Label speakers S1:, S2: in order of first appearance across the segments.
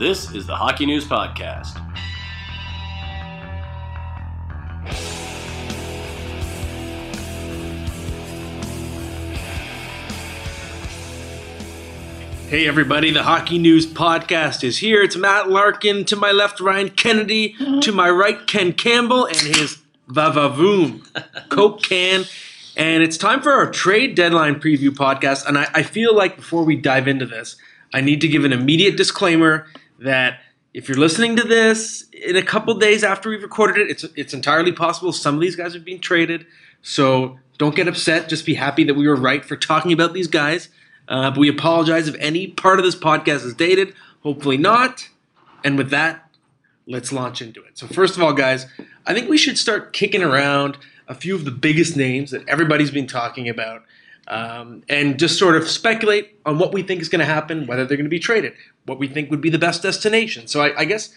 S1: This is the Hockey News Podcast. Hey everybody, the Hockey News Podcast is here. It's Matt Larkin. To my left, Ryan Kennedy. To my right, Ken Campbell and his Vavavoom Coke can. And it's time for our trade deadline preview podcast. And I, I feel like before we dive into this, I need to give an immediate disclaimer that if you're listening to this in a couple days after we've recorded it, it's it's entirely possible some of these guys are being traded. So don't get upset. Just be happy that we were right for talking about these guys. Uh, but we apologize if any part of this podcast is dated. Hopefully not. And with that, let's launch into it. So first of all, guys, I think we should start kicking around a few of the biggest names that everybody's been talking about. Um, and just sort of speculate on what we think is going to happen, whether they're going to be traded, what we think would be the best destination. So I, I guess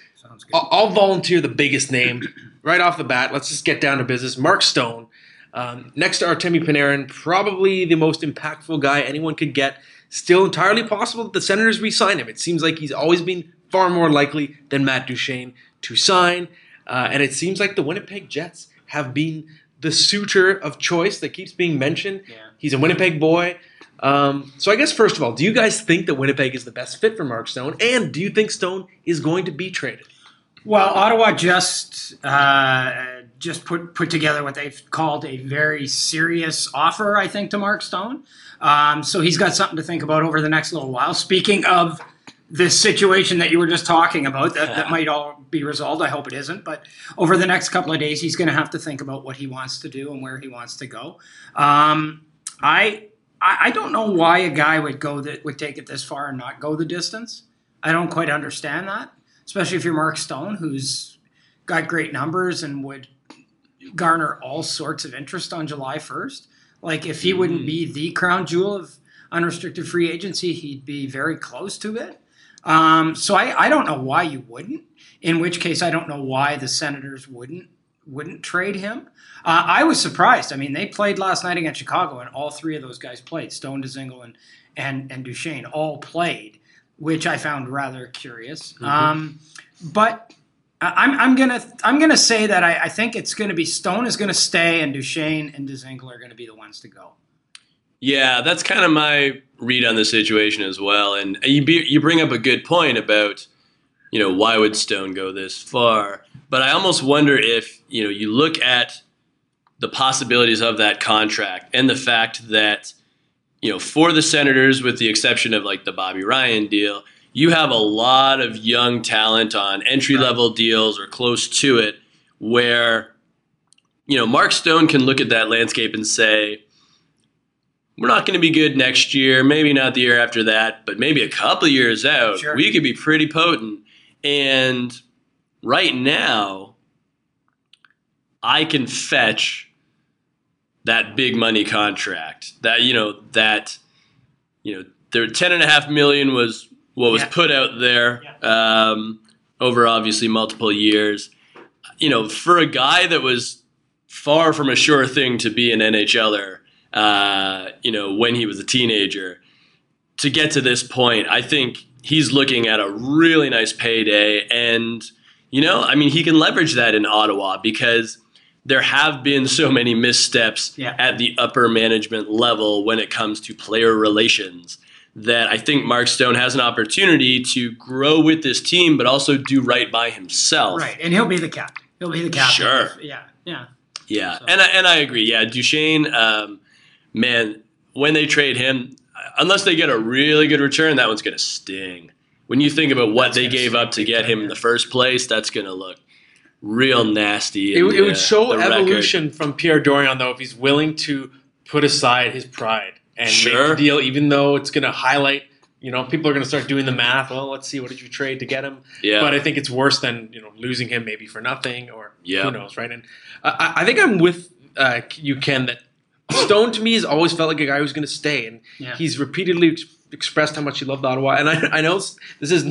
S1: I'll, I'll, volunteer the biggest name right off the bat. Let's just get down to business. Mark Stone, um, next to Artemi Panarin, probably the most impactful guy anyone could get. Still entirely possible that the Senators re-sign him. It seems like he's always been far more likely than Matt Duchene to sign, uh, and it seems like the Winnipeg Jets have been the suitor of choice that keeps being mentioned. Yeah. He's a Winnipeg boy. Um, so I guess first of all, do you guys think that Winnipeg is the best fit for Mark Stone, and do you think Stone is going to be traded?
S2: Well, Ottawa just uh, just put put together what they've called a very serious offer, I think, to Mark Stone. Um, so he's got something to think about over the next little while. Speaking of this situation that you were just talking about, that, that might all be resolved. I hope it isn't. But over the next couple of days, he's going to have to think about what he wants to do and where he wants to go. Um, I I don't know why a guy would go that would take it this far and not go the distance. I don't quite understand that, especially if you're Mark Stone, who's got great numbers and would garner all sorts of interest on July 1st. Like if he wouldn't be the crown jewel of unrestricted free agency, he'd be very close to it. Um, so I, I don't know why you wouldn't. In which case, I don't know why the Senators wouldn't wouldn't trade him. Uh, I was surprised. I mean, they played last night against Chicago, and all three of those guys played. Stone, Dzingel, and and and Duchene all played, which I found rather curious. Mm-hmm. Um, but I'm, I'm gonna I'm gonna say that I, I think it's gonna be Stone is gonna stay and Duchene and Dzingel are gonna be the ones to go.
S1: Yeah, that's kind of my read on the situation as well. And you be, you bring up a good point about you know why would Stone go this far? But I almost wonder if you know you look at the possibilities of that contract and the fact that you know for the Senators, with the exception of like the Bobby Ryan deal you have a lot of young talent on entry level right. deals or close to it where you know Mark Stone can look at that landscape and say we're not going to be good next year, maybe not the year after that, but maybe a couple years out, sure. we could be pretty potent. And right now, I can fetch that big money contract. That you know that you know, their ten and a half million was what was yeah. put out there yeah. um, over obviously multiple years. You know, for a guy that was far from a sure thing to be an NHLer, uh, you know, when he was a teenager, to get to this point, I think he's looking at a really nice payday. And, you know, I mean, he can leverage that in Ottawa because there have been so many missteps yeah. at the upper management level when it comes to player relations that I think Mark Stone has an opportunity to grow with this team, but also do right by himself.
S2: Right, and he'll be the captain. He'll be the captain.
S1: Sure.
S2: Yeah. Yeah.
S1: Yeah, so. and I, and I agree. Yeah, Duchene, um, man, when they trade him, unless they get a really good return, that one's going to sting. When you think about what that's they gave up to get him in the first place, that's going to look real nasty.
S3: It, it would show evolution record. from Pierre Dorion, though, if he's willing to put aside his pride and sure. make the deal, even though it's going to highlight You know, people are going to start doing the math. Well, let's see, what did you trade to get him?
S1: Yeah.
S3: But I think it's worse than you know losing him maybe for nothing or
S1: Yeah.
S3: who knows, right? And I, I think I'm with uh, you, Ken. That Stone to me has always felt like a guy who's going to stay, and
S2: Yeah.
S3: he's repeatedly ex- expressed how much he loved Ottawa. And I, I know this is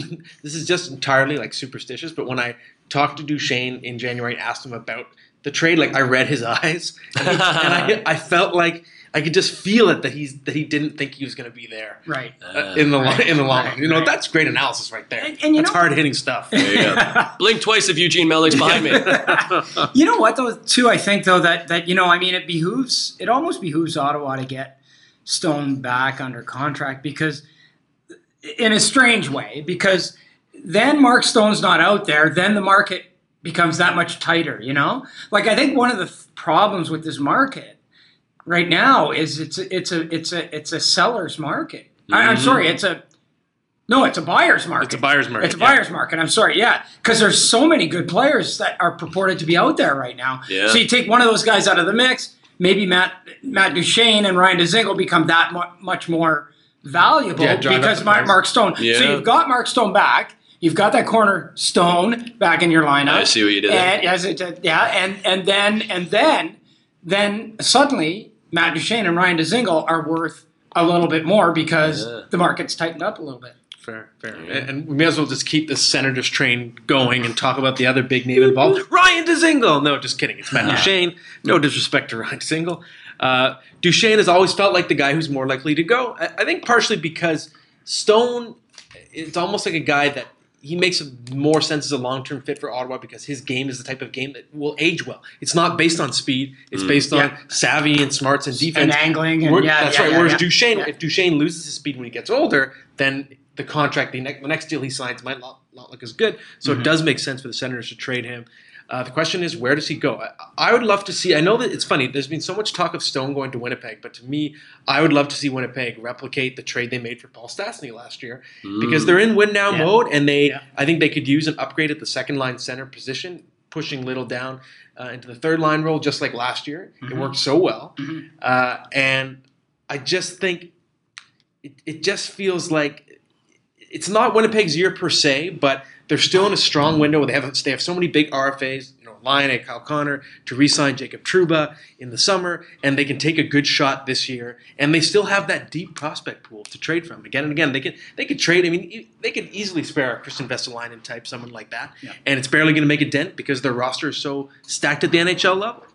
S3: this is just entirely like superstitious, but when I talked to Duchene in January and asked him about the trade, like I read his eyes, and, he- and I, I felt like I could just feel it that he's that he didn't think he was going to be there
S2: Right.
S3: uh, in the
S2: Right,
S3: in the long
S2: right,
S3: run. You know,
S2: right.
S3: that's great analysis right there.
S2: And- and you
S3: that's hard hitting stuff.
S1: There. Blink twice if Eugene Melnyk's behind me.
S2: You know what though too I think though that that you know I mean it behooves it almost behooves Ottawa to get Stone back under contract because in a strange way because then Mark Stone's not out there then the market becomes that much tighter you know like I think one of the th- problems with this market right now is it's a, it's a it's a it's a seller's market I, I'm
S1: Mhm.
S2: sorry it's a no it's a buyer's market
S3: It's a buyer's market.
S2: it's a
S3: yeah.
S2: buyer's market. I'm sorry, yeah, because there's so many good players that are purported to be out there right now.
S1: Yeah.
S2: So you take one of those guys out of the mix, maybe Matt Matt Duchene and Ryan Dzingel become that mu- much more valuable
S3: Yeah,
S2: because Mark. Mark Stone.
S1: Yeah.
S2: So you've got Mark Stone back. You've got that corner Stone back in your lineup.
S1: I see what you did there.
S2: And yes, it, yeah, and and then and then then suddenly Matt Duchene and Ryan Dzingel are worth a little bit more because
S1: Yeah.
S2: the market's tightened up a little bit.
S3: Fair, fair.
S1: Yeah.
S3: And, and we may as well just keep the Senators train going and talk about the other big name involved, Ryan Dzingel. No, just kidding. It's Matt
S2: Yeah.
S3: Duchene. No disrespect to Ryan Dzingel. Uh, Duchene has always felt like the guy who's more likely to go. I, I think partially because Stone, it's almost like a guy that he makes more sense as a long-term fit for Ottawa because his game is the type of game that will age well. It's not based on speed. It's
S1: Mm.
S3: based on savvy and smarts and defense.
S2: And angling and yeah,
S3: that's
S2: yeah,
S3: right.
S2: yeah,
S3: Whereas
S2: yeah.
S3: Duchene,
S2: Yeah.
S3: if Duchene loses his speed when he gets older, then the contract, the next, the next deal he signs might not, not look as good. So
S2: Mm-hmm.
S3: it does make sense for the Senators to trade him. Uh, the question is, where does he go? I, I would love to see. I know that it's funny. There's been so much talk of Stone going to Winnipeg, but to me, I would love to see Winnipeg replicate the trade they made for Paul Stastny last year because they're in win now
S2: Mm. Yeah.
S3: mode, and they.
S2: Yeah.
S3: I think they could use an upgrade at the second line center position, pushing Little down uh, into the third line role, just like last year. It
S2: Mhm.
S3: worked so well,
S2: Mhm.
S3: uh, and I just think it, it just feels like it's not Winnipeg's year per se, but they're still in a strong window. where They have they have so many big RFAs, you know, Lion Kyle Connor to re-sign Jacob Trouba in the summer, and they can take a good shot this year. And they still have that deep prospect pool to trade from again and again. They can they could trade. I mean, e- they could easily spare a Kristian Vesalainen type, someone like that,
S2: Yeah.
S3: and it's barely going to make a dent because their roster is so stacked at the NHL level.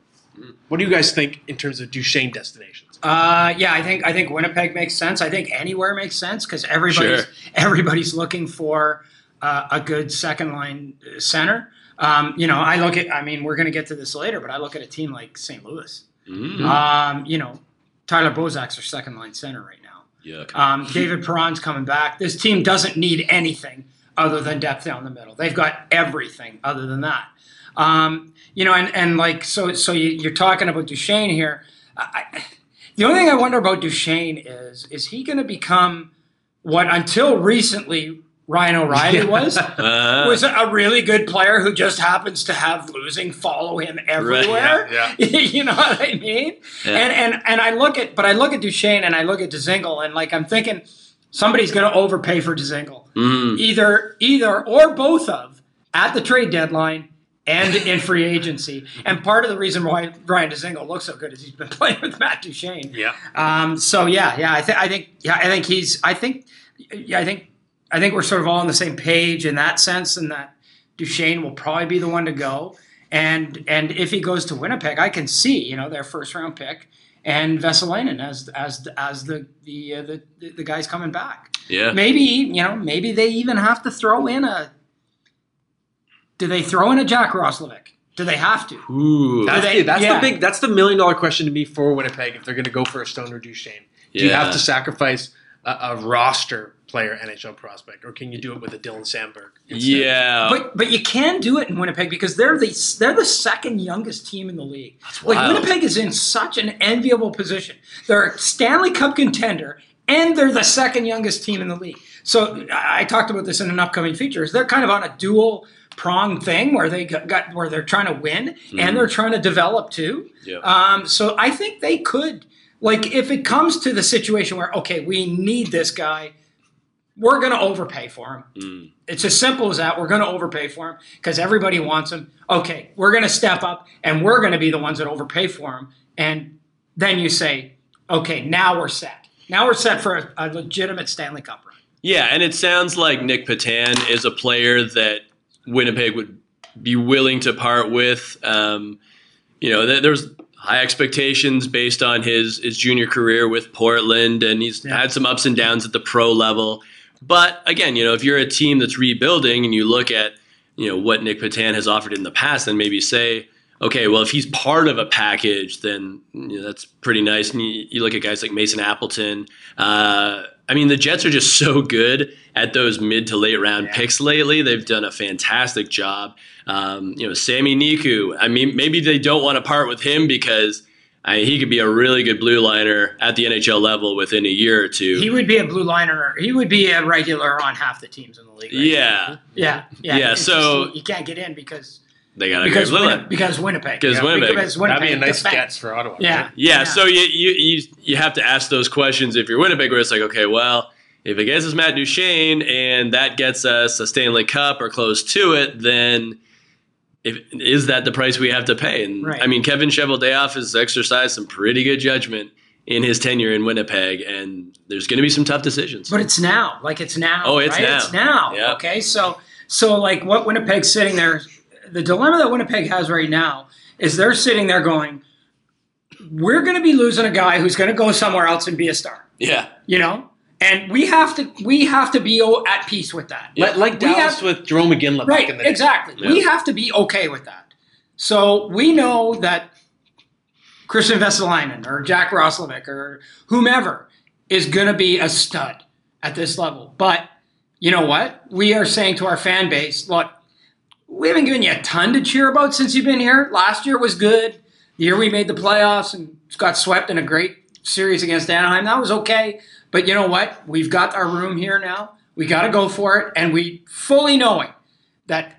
S3: What do you guys think in terms of Duchene destinations?
S2: Uh, yeah, I think I think Winnipeg makes sense. I think anywhere makes sense because everybody's
S1: Sure.
S2: everybody's looking for uh, a good second line uh, center. Um, you know, I look at. I mean, we're going to get to this later, but I look at a team like St. Louis.
S1: Mm.
S2: Um, you know, Tyler Bozak's our second line center right now.
S1: Yuck.
S2: Um, David Perron's coming back. This team doesn't need anything other than depth down the middle. They've got everything other than that. Um, you know, and, and like so so you, you're talking about Duchene here. I- the only thing I wonder about Duchene is is he going to become what until recently Ryan O'Reilly
S3: Yeah.
S2: was
S1: Uh,
S2: was a really good player who just happens to have losing follow him everywhere.
S3: yeah,
S2: you know what I mean?
S1: Yeah.
S2: And and and I look at but I look at Duchene and I look at Dzingel and like I'm thinking somebody's going to overpay for Dzingel.
S1: mm.
S2: Either either or both of at the trade deadline and in free agency. And part of the reason why Brian Dzingel looks so good is he's been playing with Matt Duchene.
S3: Yeah.
S2: Um, so yeah, yeah, I think I think yeah, I think he's I think yeah, I think I think we're sort of all on the same page in that sense, and that Duchene will probably be the one to go. And and if he goes to Winnipeg, I can see you know their first round pick and Vesalainen as as as the the uh, the, the guys coming back.
S1: Yeah.
S2: Maybe you know maybe they even have to throw in a. Do they throw in a Jack Roslovic? Do they have to?
S1: Ooh.
S3: That's,
S2: they-
S3: the, that's
S2: yeah.
S3: the big. That's the million dollar question to me for Winnipeg if they're going to go for a Stone or Duchene. Do you have to sacrifice a, a roster player NHL prospect, or can you do it with a Dylan Samberg? instead?
S1: Yeah.
S2: But but you can do it in Winnipeg because they're the they're the second youngest team in the league. like
S1: wild.
S2: Winnipeg is in such an enviable position. They're a Stanley Cup contender and they're the second youngest team in the league. So I I talked about this in an upcoming features. They're kind of on a dual prong thing where they got, got where they're trying to win and they're trying to develop too.
S1: Yeah.
S2: Um, so I think they could like if it comes to the situation where okay we need this guy we're going to overpay for him.
S1: Mm.
S2: It's as simple as that. We're going to overpay for him because everybody wants him. Okay, we're going to step up and we're going to be the ones that overpay for him. And then you say, okay, now we're set. Now we're set for a, a legitimate Stanley Cup run.
S1: Yeah, and it sounds like Nic Petan is a player that Winnipeg would be willing to part with. Um, you know, there- there's high expectations based on his his junior career with Portland, and he's
S2: Yeah.
S1: had some ups and downs at the pro level. But again, you know, if you're a team that's rebuilding and you look at you know what Nic Petan has offered in the past, then maybe say, okay, well, if he's part of a package, then you know, that's pretty nice. And you, you look at guys like Mason Appleton. Uh, I mean, the Jets are just so good at those mid to late round
S2: Yeah.
S1: picks lately. They've done a fantastic job. Um, you know, Sami Niku. I mean, maybe they don't want to part with him because I, he could be a really good blue liner at the NHL level within a year or two.
S2: He would be a blue liner. He would be a regular on half the teams in the league. right?
S1: yeah,
S2: Yeah. Yeah.
S1: Yeah,
S2: It's
S1: so-
S2: just- you can't get in because
S1: they got a
S2: because,
S1: blue
S2: Winni- because Winnipeg.
S1: Because Winnipeg.
S2: Because Winnipeg.
S3: That'd be a nice
S2: defend-
S3: sketch for Ottawa.
S2: Yeah.
S3: right?
S1: Yeah, so you, you you you have to ask those questions if you're Winnipeg, where it's like, okay, well, if it gets us Matt Duchene and that gets us a Stanley Cup or close to it, then if, is that the price we have to pay? And
S2: Right.
S1: I mean, Kevin Cheveldayoff has exercised some pretty good judgment in his tenure in Winnipeg, and there's going to be some tough decisions.
S2: But it's now. Like it's now.
S1: Oh, it's
S2: right?
S1: now.
S2: It's now.
S1: Yeah.
S2: Okay. So so like what Winnipeg's sitting there the dilemma that Winnipeg has right now is they're sitting there going, We're gonna be losing a guy who's gonna go somewhere else and be a star.
S1: yeah,
S2: You know? And we have to we have to be at peace with that.
S3: Like, like Dallas
S2: have-
S3: with Jarome Iginla back
S2: Right,
S3: in the day.
S2: exactly.
S1: Yeah.
S2: We have to be okay with that. So we know that Kristian Vesalainen or Jack Roslovic or whomever is going to be a stud at this level. But you know what? We are saying to our fan base, look, we haven't given you a ton to cheer about since you've been here. Last year was good. The year we made the playoffs and got swept in a great series against Anaheim, that was okay. But you know what? We've got our room here now. We got to go for it. And we fully knowing that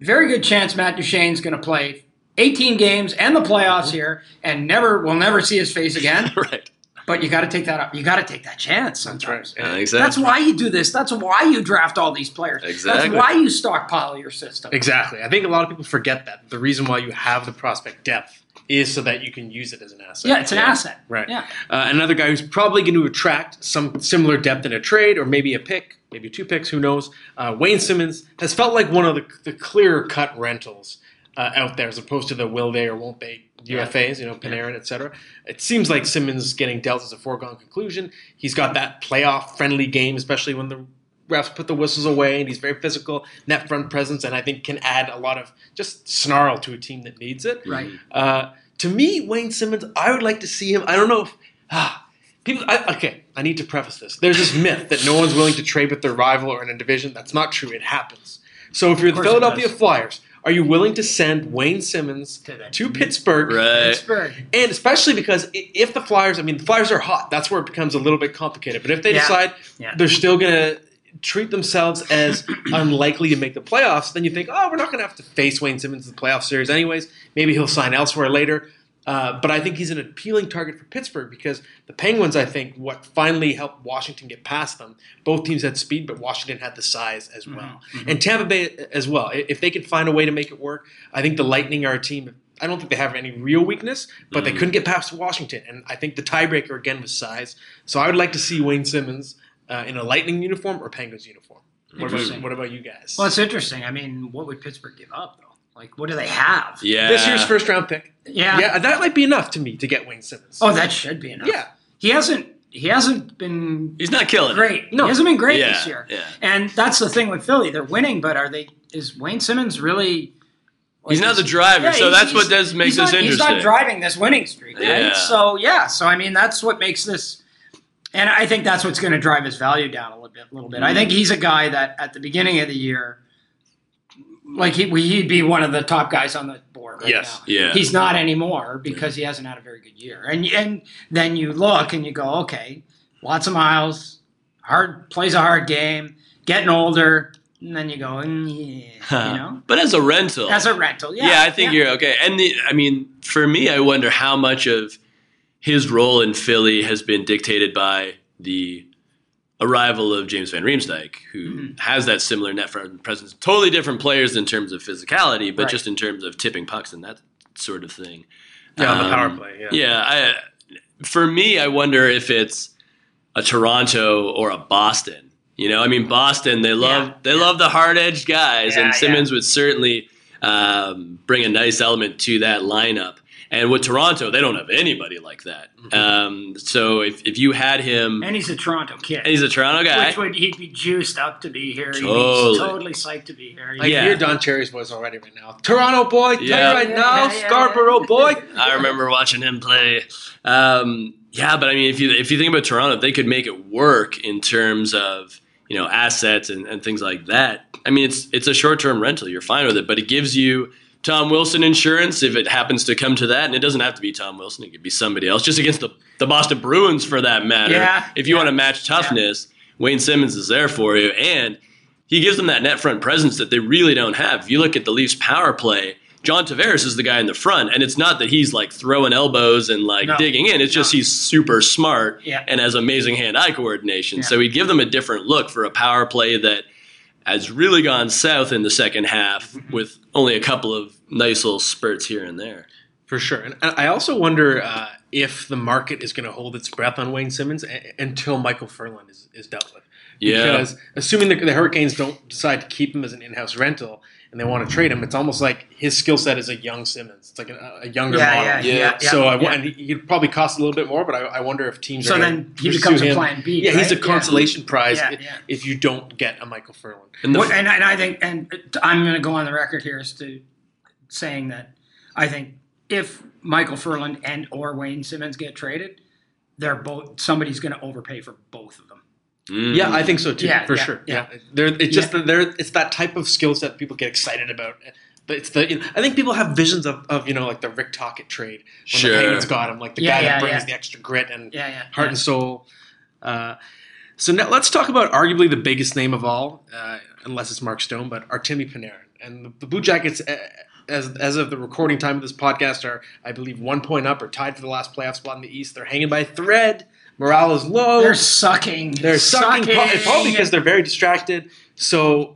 S2: very good chance Matt Duchene's going to play 18 games and the playoffs mm-hmm. here and never we'll never see his face again.
S1: right.
S2: But you got to take that up. You got to take that chance sometimes.
S3: right.
S1: I think so.
S2: That's why you do this. That's why you draft all these players.
S1: Exactly.
S2: That's why you stockpile your system.
S3: Exactly. I think a lot of people forget that. The reason why you have the prospect depth is so that you can use it as an asset.
S2: Yeah, it's an asset.
S3: Right.
S2: Yeah.
S3: Uh, another guy who's probably going to attract some similar depth in a trade or maybe a pick, maybe two picks, who knows. Uh, Wayne Simmonds has felt like one of the, the clearer cut rentals uh, out there as opposed to the will they or won't they UFAs, you know, Panarin, et cetera. It seems like Simmonds getting dealt as a foregone conclusion. He's got that playoff friendly game, especially when the refs put the whistles away, and he's very physical, net front presence, and I think can add a lot of just snarl to a team that needs it.
S2: Right.
S3: Uh, to me, Wayne Simmonds, I would like to see him. I don't know if ah, people. I, okay, I need to preface this. There's this myth that no one's willing to trade with their rival or in a division. That's not true. It happens. So if you're the Philadelphia. Flyers, are you willing to send Wayne Simmonds
S2: To
S3: to Pittsburgh?
S1: Right.
S2: Pittsburgh.
S3: And especially because if the Flyers, I mean, the Flyers are hot. That's where it becomes a little bit complicated. But if they
S2: Yeah.
S3: decide
S2: Yeah.
S3: they're still going to treat themselves as unlikely to make the playoffs, then you think, oh, we're not going to have to face Wayne Simmonds in the playoff series anyways. Maybe he'll sign elsewhere later. Uh, but I think he's an appealing target for Pittsburgh because the Penguins, I think, what finally helped Washington get past them. Both teams had speed, but Washington had the size as mm-hmm. well, mm-hmm. and Tampa Bay as well. If they could find a way to make it work, I think the Lightning are a team. I don't think they have any real weakness, but they mm-hmm. couldn't get past Washington, and I think the tiebreaker again was size. So I would like to see Wayne Simmonds uh, in a Lightning uniform or Penguins uniform. What about, what about you guys?
S2: Well, it's interesting. I mean, what would Pittsburgh give up though? Like, what do they have?
S1: Yeah.
S3: this year's first round pick.
S2: Yeah.
S3: Yeah, that might be enough to me to get Wayne Simmonds.
S2: Oh, that should be enough.
S3: yeah.
S2: He hasn't. He hasn't been
S1: He's not killing it.
S2: great.
S3: No.
S2: He hasn't been great
S1: Yeah,
S2: this year.
S1: yeah.
S2: And that's the thing with Philly. They're winning, but are they? Is Wayne Simmonds really?
S1: He's not the driver,
S2: Yeah,
S1: so that's what does makes
S2: he's
S1: this
S2: not,
S1: interesting.
S2: He's not driving this winning streak, right?
S1: Yeah.
S2: So yeah, so I mean that's what makes this, and I think that's what's going to drive his value down a little bit. little bit. I think he's a guy that at the beginning of the year, like he he'd be one of the top guys on the board. Right
S3: Yes.
S2: now.
S1: Yeah.
S2: He's not anymore because he hasn't had a very good year, and and then you look and you go, okay, lots of miles, hard plays a hard game, getting older, and then you go, mm, yeah, you know,
S1: But as a rental,
S2: as a rental, yeah,
S1: yeah, I think you're okay. And the, I mean, for me, I wonder how much of his role in Philly has been dictated by the arrival of James Van Riemsdyk, who
S2: Mm-hmm.
S1: has that similar net front presence. Totally different players in terms of physicality, but
S2: Right.
S1: just in terms of tipping pucks and that sort of thing.
S3: Yeah, on the
S1: Um,
S3: power play. Yeah.
S1: Yeah, I, for me, I wonder if it's a Toronto or a Boston. You know, I mean, Boston they love
S2: Yeah,
S1: they
S2: yeah.
S1: love the hard edged guys, and. Simmonds would certainly um, bring a nice element to that lineup. And with Toronto, they don't have anybody like that.
S2: Mm-hmm.
S1: Um, so if, if you had him,
S2: And he's a Toronto kid.
S1: and he's a Toronto guy,
S2: Which would he'd be juiced up to be here.
S1: Totally.
S2: be totally psyched to be here.
S3: I
S1: Yeah.
S3: can hear Don Cherry's voice already right now. Toronto boy, tell you
S1: Yeah.
S3: right
S2: Yeah,
S3: now,
S2: yeah, yeah,
S3: Scarborough
S2: yeah.
S3: boy.
S1: I remember watching him play. Um, yeah, but I mean, if you if you think about Toronto, if they could make it work in terms of you know assets and, and things like that. I mean, it's it's a short term rental. You're fine with it, but it gives you Tom Wilson insurance if it happens to come to that, and it doesn't have to be Tom Wilson. It could be somebody else, just against the the Boston Bruins for that matter.
S2: Yeah,
S1: if you
S2: yeah.
S1: want to match toughness, Wayne Simmonds is there for you, and he gives them that net front presence that they really don't have. If you look at the Leafs power play, John Tavares is the guy in the front, and it's not that he's like throwing elbows and like
S2: No.
S1: digging in. It's just he's super smart
S2: Yeah.
S1: and has amazing hand-eye coordination.
S2: Yeah.
S1: So he'd give them a different look for a power play that has really gone south in the second half with only a couple of nice little spurts here and there.
S3: For sure. And I also wonder uh, if the market is going to hold its breath on Wayne Simmonds a- until Micheal Ferland is, is dealt with.
S1: Yeah.
S3: Because assuming the, the Hurricanes don't decide to keep him as an in-house rental and they want to trade him, it's almost like his skill set is a young Simmonds. It's like a, a younger
S2: Yeah,
S3: model.
S2: yeah,
S1: Yeah.
S2: yeah, yeah.
S3: so I,
S2: yeah.
S3: and he, he'd probably cost a little bit more, but I, I wonder if teams
S2: So
S3: are gonna
S2: then he
S3: pursue
S2: becomes a
S3: him.
S2: plan B,
S3: Yeah, he's a
S2: right?
S3: consolation prize
S2: Yeah,
S3: if,
S2: yeah.
S3: if you don't get a Micheal Ferland.
S1: And the,
S2: What- and, and I think, and I'm going to go on the record here as to saying that I think if Micheal Ferland and or Wayne Simmonds get traded, they're both somebody's going to overpay for both of them.
S1: Mm.
S3: Yeah, I think so too.
S2: Yeah,
S3: for
S2: yeah,
S3: sure.
S2: yeah.
S3: Yeah, They're, it's just that they're it's that type of skill set people get excited about. But it's the you know, I think people have visions of, of you know like the Rick Tocchet trade when
S1: Sure.
S3: the Penguins got him, like the
S2: Yeah,
S3: guy
S2: yeah,
S3: that brings
S2: yeah.
S3: the extra grit and
S2: Yeah, yeah.
S3: heart and soul. Uh, so now let's talk about arguably the biggest name of all, uh, unless it's Mark Stone, but Artemi Panarin and the, the Blue Jackets. Uh, as, as of the recording time of this podcast, are I believe one point up or tied for the last playoff spot in the East. They're hanging by a thread. Morale is low.
S2: They're sucking.
S3: They're sucking. It's probably because they're very distracted. So,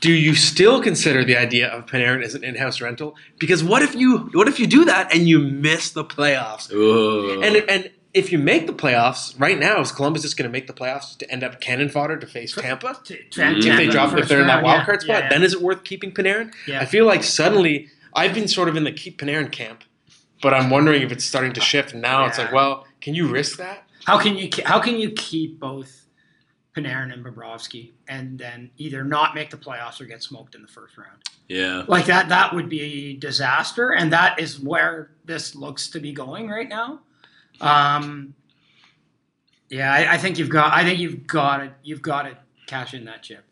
S3: do you still consider the idea of Panarin as an in-house rental? Because what if you what if you do that and you miss the playoffs?
S1: Ooh.
S3: And and if you make the playoffs right now, is Columbus just going to make the playoffs to end up cannon fodder to face Tampa?
S2: If
S1: Mm.
S3: If they drop, if they're in that wild card spot,
S2: yeah,
S3: then is it worth keeping Panarin?
S2: Yeah.
S3: I feel like suddenly I've been sort of in the keep Panarin camp, but I'm wondering if it's starting to shift. And now it's like, well, can you risk that?
S2: How can you how can you keep both Panarin and Bobrovsky and then either not make the playoffs or get smoked in the first round?
S1: yeah.
S2: Like that that would be a disaster, and that is where this looks to be going right now. Um, yeah, I, I think you've got I think you've got to you've got to cash in that chip.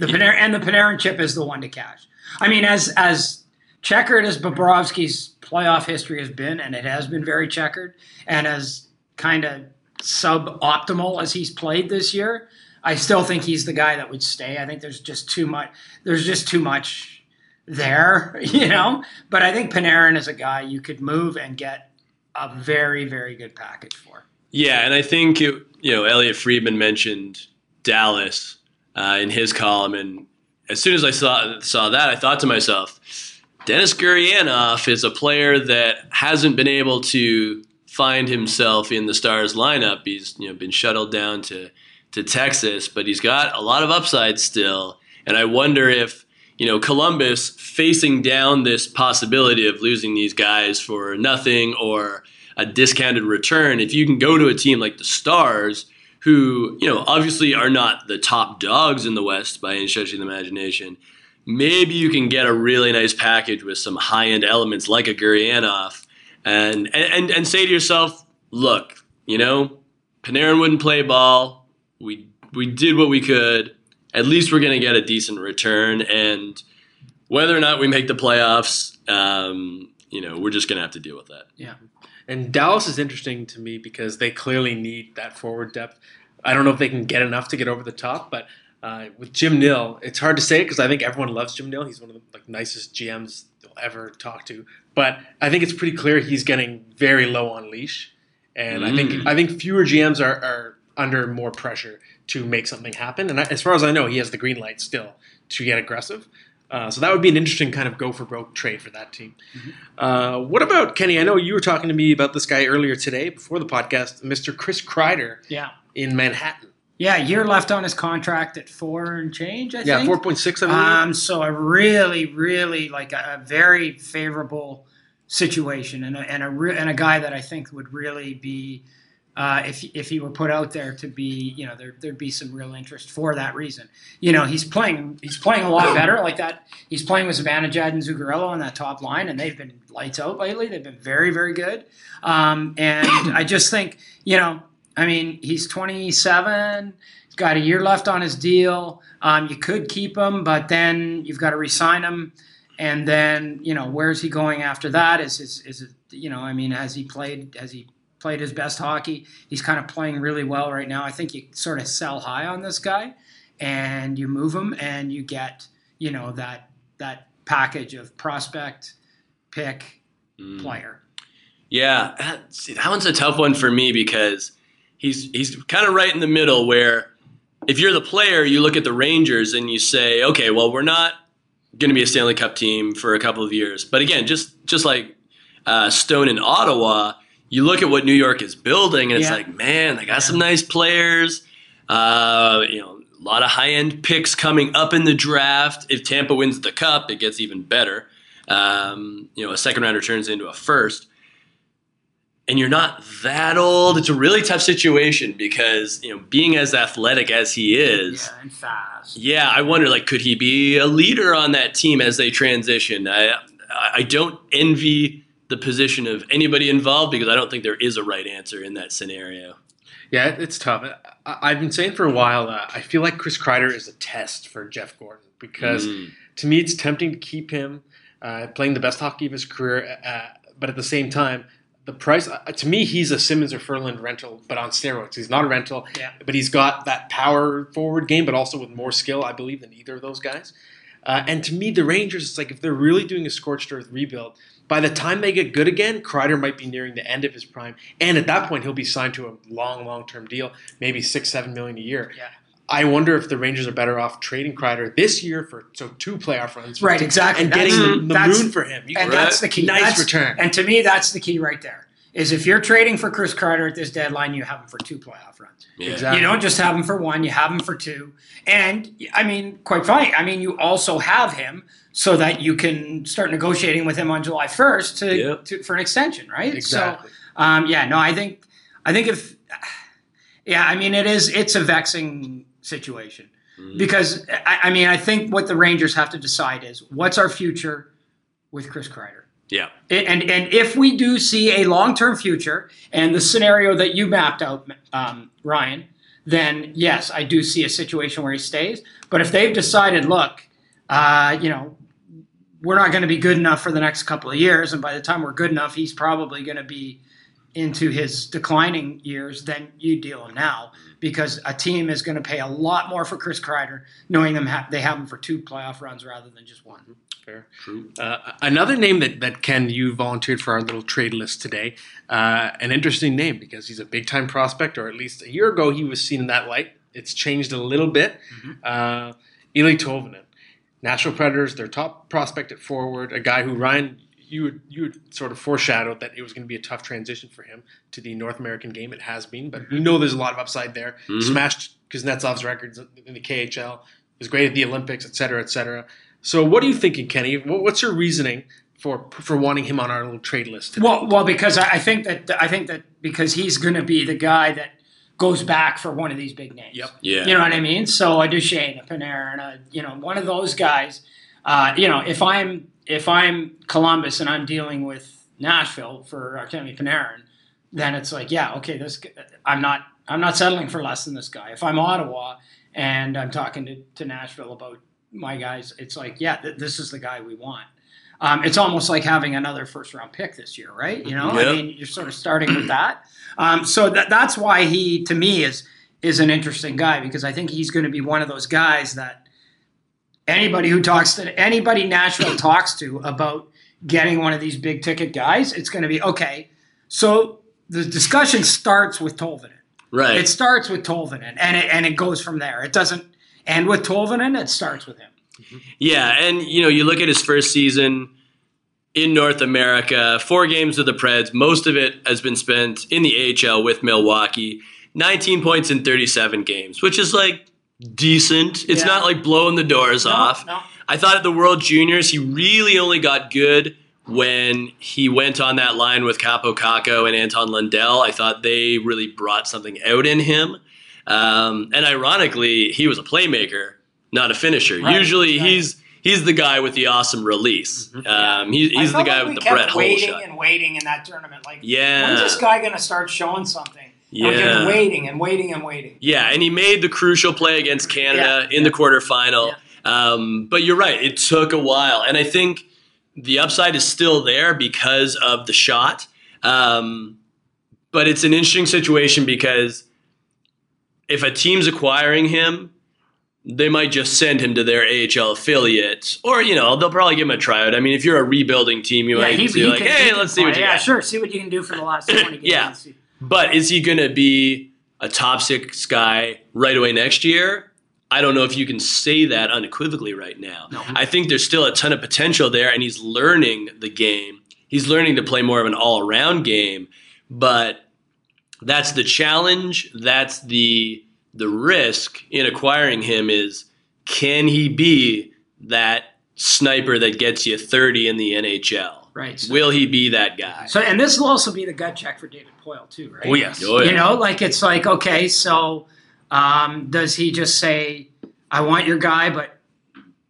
S2: The Panarin and the Panarin chip is the one to cash. I mean, as as checkered as Bobrovsky's playoff history has been, and it has been very checkered, and as kind of suboptimal as he's played this year, I still think he's the guy that would stay. I think there's just too much. There's just too much there, you know. But I think Panarin is a guy you could move and get a very, very good package for.
S1: Yeah, and I think it, you know Elliotte Friedman mentioned Dallas uh, in his column, and as soon as I saw saw that, I thought to myself, Dennis Gurianov is a player that hasn't been able to find himself in the Stars lineup. He's you know been shuttled down to to Texas, but he's got a lot of upside still, and I wonder if you know Columbus facing down this possibility of losing these guys for nothing or a discounted return, if you can go to a team like the Stars, who, you know, obviously are not the top dogs in the West by any stretch of the imagination, maybe you can get a really nice package with some high end elements like a Gurianov and, and, and say to yourself, look, you know, Panarin wouldn't play ball. We, we did what we could. At least we're going to get a decent return. And whether or not we make the playoffs, um, you know, we're just going to have to deal with that.
S2: Yeah.
S3: And Dallas is interesting to me because they clearly need that forward depth. I don't know if they can get enough to get over the top, but uh, with Jim Nill, it's hard to say because I think everyone loves Jim Nill. He's one of the like nicest GMs you'll ever talk to. But I think it's pretty clear he's getting very low on leash, and I think
S1: Mm.
S3: I think fewer GMs are, are under more pressure to make something happen. And I, as far as I know, he has the green light still to get aggressive. Uh, so that would be an interesting kind of go for broke trade for that team. Uh, what about Kenny? I know you were talking to me about this guy earlier today before the podcast, Mr. Chris Kreider
S2: Yeah.
S3: in Manhattan.
S2: Yeah, year left on his contract at four and change, I
S3: Yeah,
S2: think.
S3: four point six. I believe.
S2: Um, so a really, really like a, a very favorable situation, and a, and a re- and a guy that I think would really be, uh, if if he were put out there to be, you know, there there'd be some real interest for that reason. You know, he's playing he's playing a lot better like that. He's playing with Zibanejad and Zuccarello on that top line, and they've been lights out lately. They've been very, very good. Um, and I just think, you know, I mean, he's 27. He's got a year left on his deal. Um, you could keep him, but then you've got to resign him. And then, you know, where's he going after that? Is his, is it, you know, I mean, has he played, has he played his best hockey? He's kind of playing really well right now. I think you sort of sell high on this guy and you move him and you get, you know, that, that package of prospect, pick,
S1: Mm.
S2: player.
S1: Yeah, that, see, that one's a tough one for me because he's he's kind of right in the middle where if you're the player, you look at the Rangers and you say, okay, well, we're not going to be a Stanley Cup team for a couple of years. But again, just just like uh, Stone in Ottawa, you look at what New York is building, and it's
S2: Yeah.
S1: like, man, they got some nice players. Uh, you know, a lot of high end picks coming up in the draft. If Tampa wins the cup, it gets even better. Um, you know, a second rounder turns into a first and you're not that old, it's a really tough situation because, you know, being as athletic as he is,
S2: Yeah, and fast.
S1: yeah, I wonder like could he be a leader on that team as they transition? I I don't envy the position of anybody involved because I don't think there is a right answer in that scenario.
S3: Yeah, it's tough. I, I've been saying for a while. Uh, I feel like Chris Kreider is a test for Jeff Gorton because
S1: Mm.
S3: to me it's tempting to keep him uh, playing the best hockey of his career, uh, but at the same time, the price uh, to me he's a Simmonds or Ferland rental, but on steroids. He's not a rental,
S2: Yeah.
S3: but he's got that power forward game, but also with more skill, I believe, than either of those guys. Uh, and to me, the Rangers, it's like if they're really doing a scorched earth rebuild, by the time they get good again, Kreider might be nearing the end of his prime, and at that point, he'll be signed to a long, long-term deal, maybe six, seven million a year.
S2: Yeah.
S3: I wonder if the Rangers are better off trading Kreider this year for so two playoff runs,
S2: Right,
S3: two-
S2: exactly.
S3: and getting
S2: That's-
S3: the, the moon for him. You
S2: and
S3: can-
S2: that's the key.
S3: Nice
S2: That's-
S3: return.
S2: And to me, that's the key right there. Is if you're trading for Chris Kreider at this deadline, you have him for two playoff runs.
S1: Yeah.
S3: Exactly.
S2: You don't just have him for one; you have him for two. And I mean, quite funny. I mean, you also have him so that you can start negotiating with him on July 1st to,
S1: Yep.
S2: to for an extension, right?
S3: Exactly.
S2: So, um, yeah, no, I think, I think if, yeah, I mean, it is. It's a vexing situation because I, I mean, I think what the Rangers have to decide is what's our future with Chris Kreider.
S1: Yeah.
S2: And and if we do see a long term future and the scenario that you mapped out, um, Ryan, then yes, I do see a situation where he stays. But if they've decided, look, uh, you know, we're not going to be good enough for the next couple of years, and by the time we're good enough, he's probably going to be into his declining years, than you deal now because a team is going to pay a lot more for Chris Kreider, knowing them ha- they have him for two playoff runs rather than just one.
S3: Fair.
S1: True.
S3: Uh, another name that, that Ken, you volunteered for our little trade list today. Uh, an interesting name because he's a big time prospect, or at least a year ago he was seen in that light. It's changed a little bit. Uh, Eeli Tolvanen, Nashville Predators, their top prospect at forward, a guy who Ryan, you would you would sort of foreshadowed that it was going to be a tough transition for him to the North American game. It has been, but we know there's a lot of upside there.
S1: Mhm.
S3: Smashed Kuznetsov's records in the KHL. Was great at the Olympics, et cetera, et cetera. So, what are you thinking, Kenny? What's your reasoning for for wanting him on our little trade list? Today?
S2: Well, well, because I I think that I think that because he's going to be the guy that goes back for one of these big names.
S3: Yep.
S1: Yeah.
S2: You know what I mean? So a Duchene, a Panarin, a, you know, one of those guys. Uh, you know, if I'm if I'm Columbus and I'm dealing with Nashville for Artemi Panarin, then it's like, yeah, okay, this I'm not I'm not settling for less than this guy. If I'm Ottawa and I'm talking to, to Nashville about my guys, it's like, yeah, th- this is the guy we want. Um, it's almost like having another first round pick this year, right? You know,
S1: Yep.
S2: I mean, you're sort of starting with that. Um, so that, that's why he, to me, is is an interesting guy because I think he's going to be one of those guys that anybody who talks to anybody Nashville talks to about getting one of these big ticket guys, it's going to be okay. So the discussion starts with Tolvanen.
S1: Right.
S2: It starts with Tolvanen, and it and it goes from there. It doesn't end with Tolvanen. It starts with him.
S1: Yeah, and you know, you look at his first season in North America, four games with the Preds. Most of it has been spent in the AHL with Milwaukee. 19 points in 37 games, which is like decent. It's
S2: Yeah.
S1: not like blowing the doors off.
S2: no.
S1: I thought at the World Juniors, he really only got good when he went on that line with Kaapo Kakko and Anton Lundell. I thought they really brought something out in him. Um, and ironically, he was a playmaker, not a finisher.
S2: Right,
S1: Usually,
S2: right.
S1: he's he's the guy with the awesome release. Um, he, he's the guy
S2: like
S1: with the Brett
S2: waiting
S1: shot.
S2: and waiting in that tournament. Like,
S1: Yeah.
S2: when's this guy going to start showing something?
S1: Yeah.
S2: waiting and waiting and waiting.
S1: Yeah, and he made the crucial play against Canada in the quarterfinal. Um, but you're right, it took a while. And I think the upside is still there because of the shot. Um, but it's an interesting situation because if a team's acquiring him, they might just send him to their AHL affiliate, or you know they'll probably give him a tryout. I mean, if you're a rebuilding team, you might
S2: he-
S1: be
S2: he
S1: like,
S2: can-
S1: "Hey, let's see what you
S2: Yeah,
S1: got."
S2: sure. See what you can do for the last 20 games.
S1: Yeah. But is he going to be a top six guy right away next year? I don't know if you can say that unequivocally right now. I think there's still a ton of potential there, and he's learning the game. He's learning to play more of an all around game, but that's the challenge. That's the the risk in acquiring him is can he be that sniper that gets you 30 in the NHL?
S2: Right. So,
S1: Will he be that guy?
S2: so, and this will also be the gut check for David Poile, too, right?
S1: Oh, yes. Oh, yeah.
S2: You know, like it's like, okay, so um, does he just say, I want your guy, but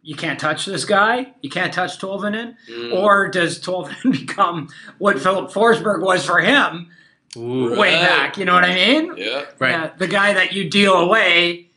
S2: you can't touch this guy? You can't touch Tolvanen?
S1: Mm.
S2: Or does Tolvanen become what Filip Forsberg was for him
S3: Ooh.
S2: way
S1: Right.
S2: back? You know what I mean?
S1: Yeah.
S3: Right.
S2: Yeah, the guy that you deal away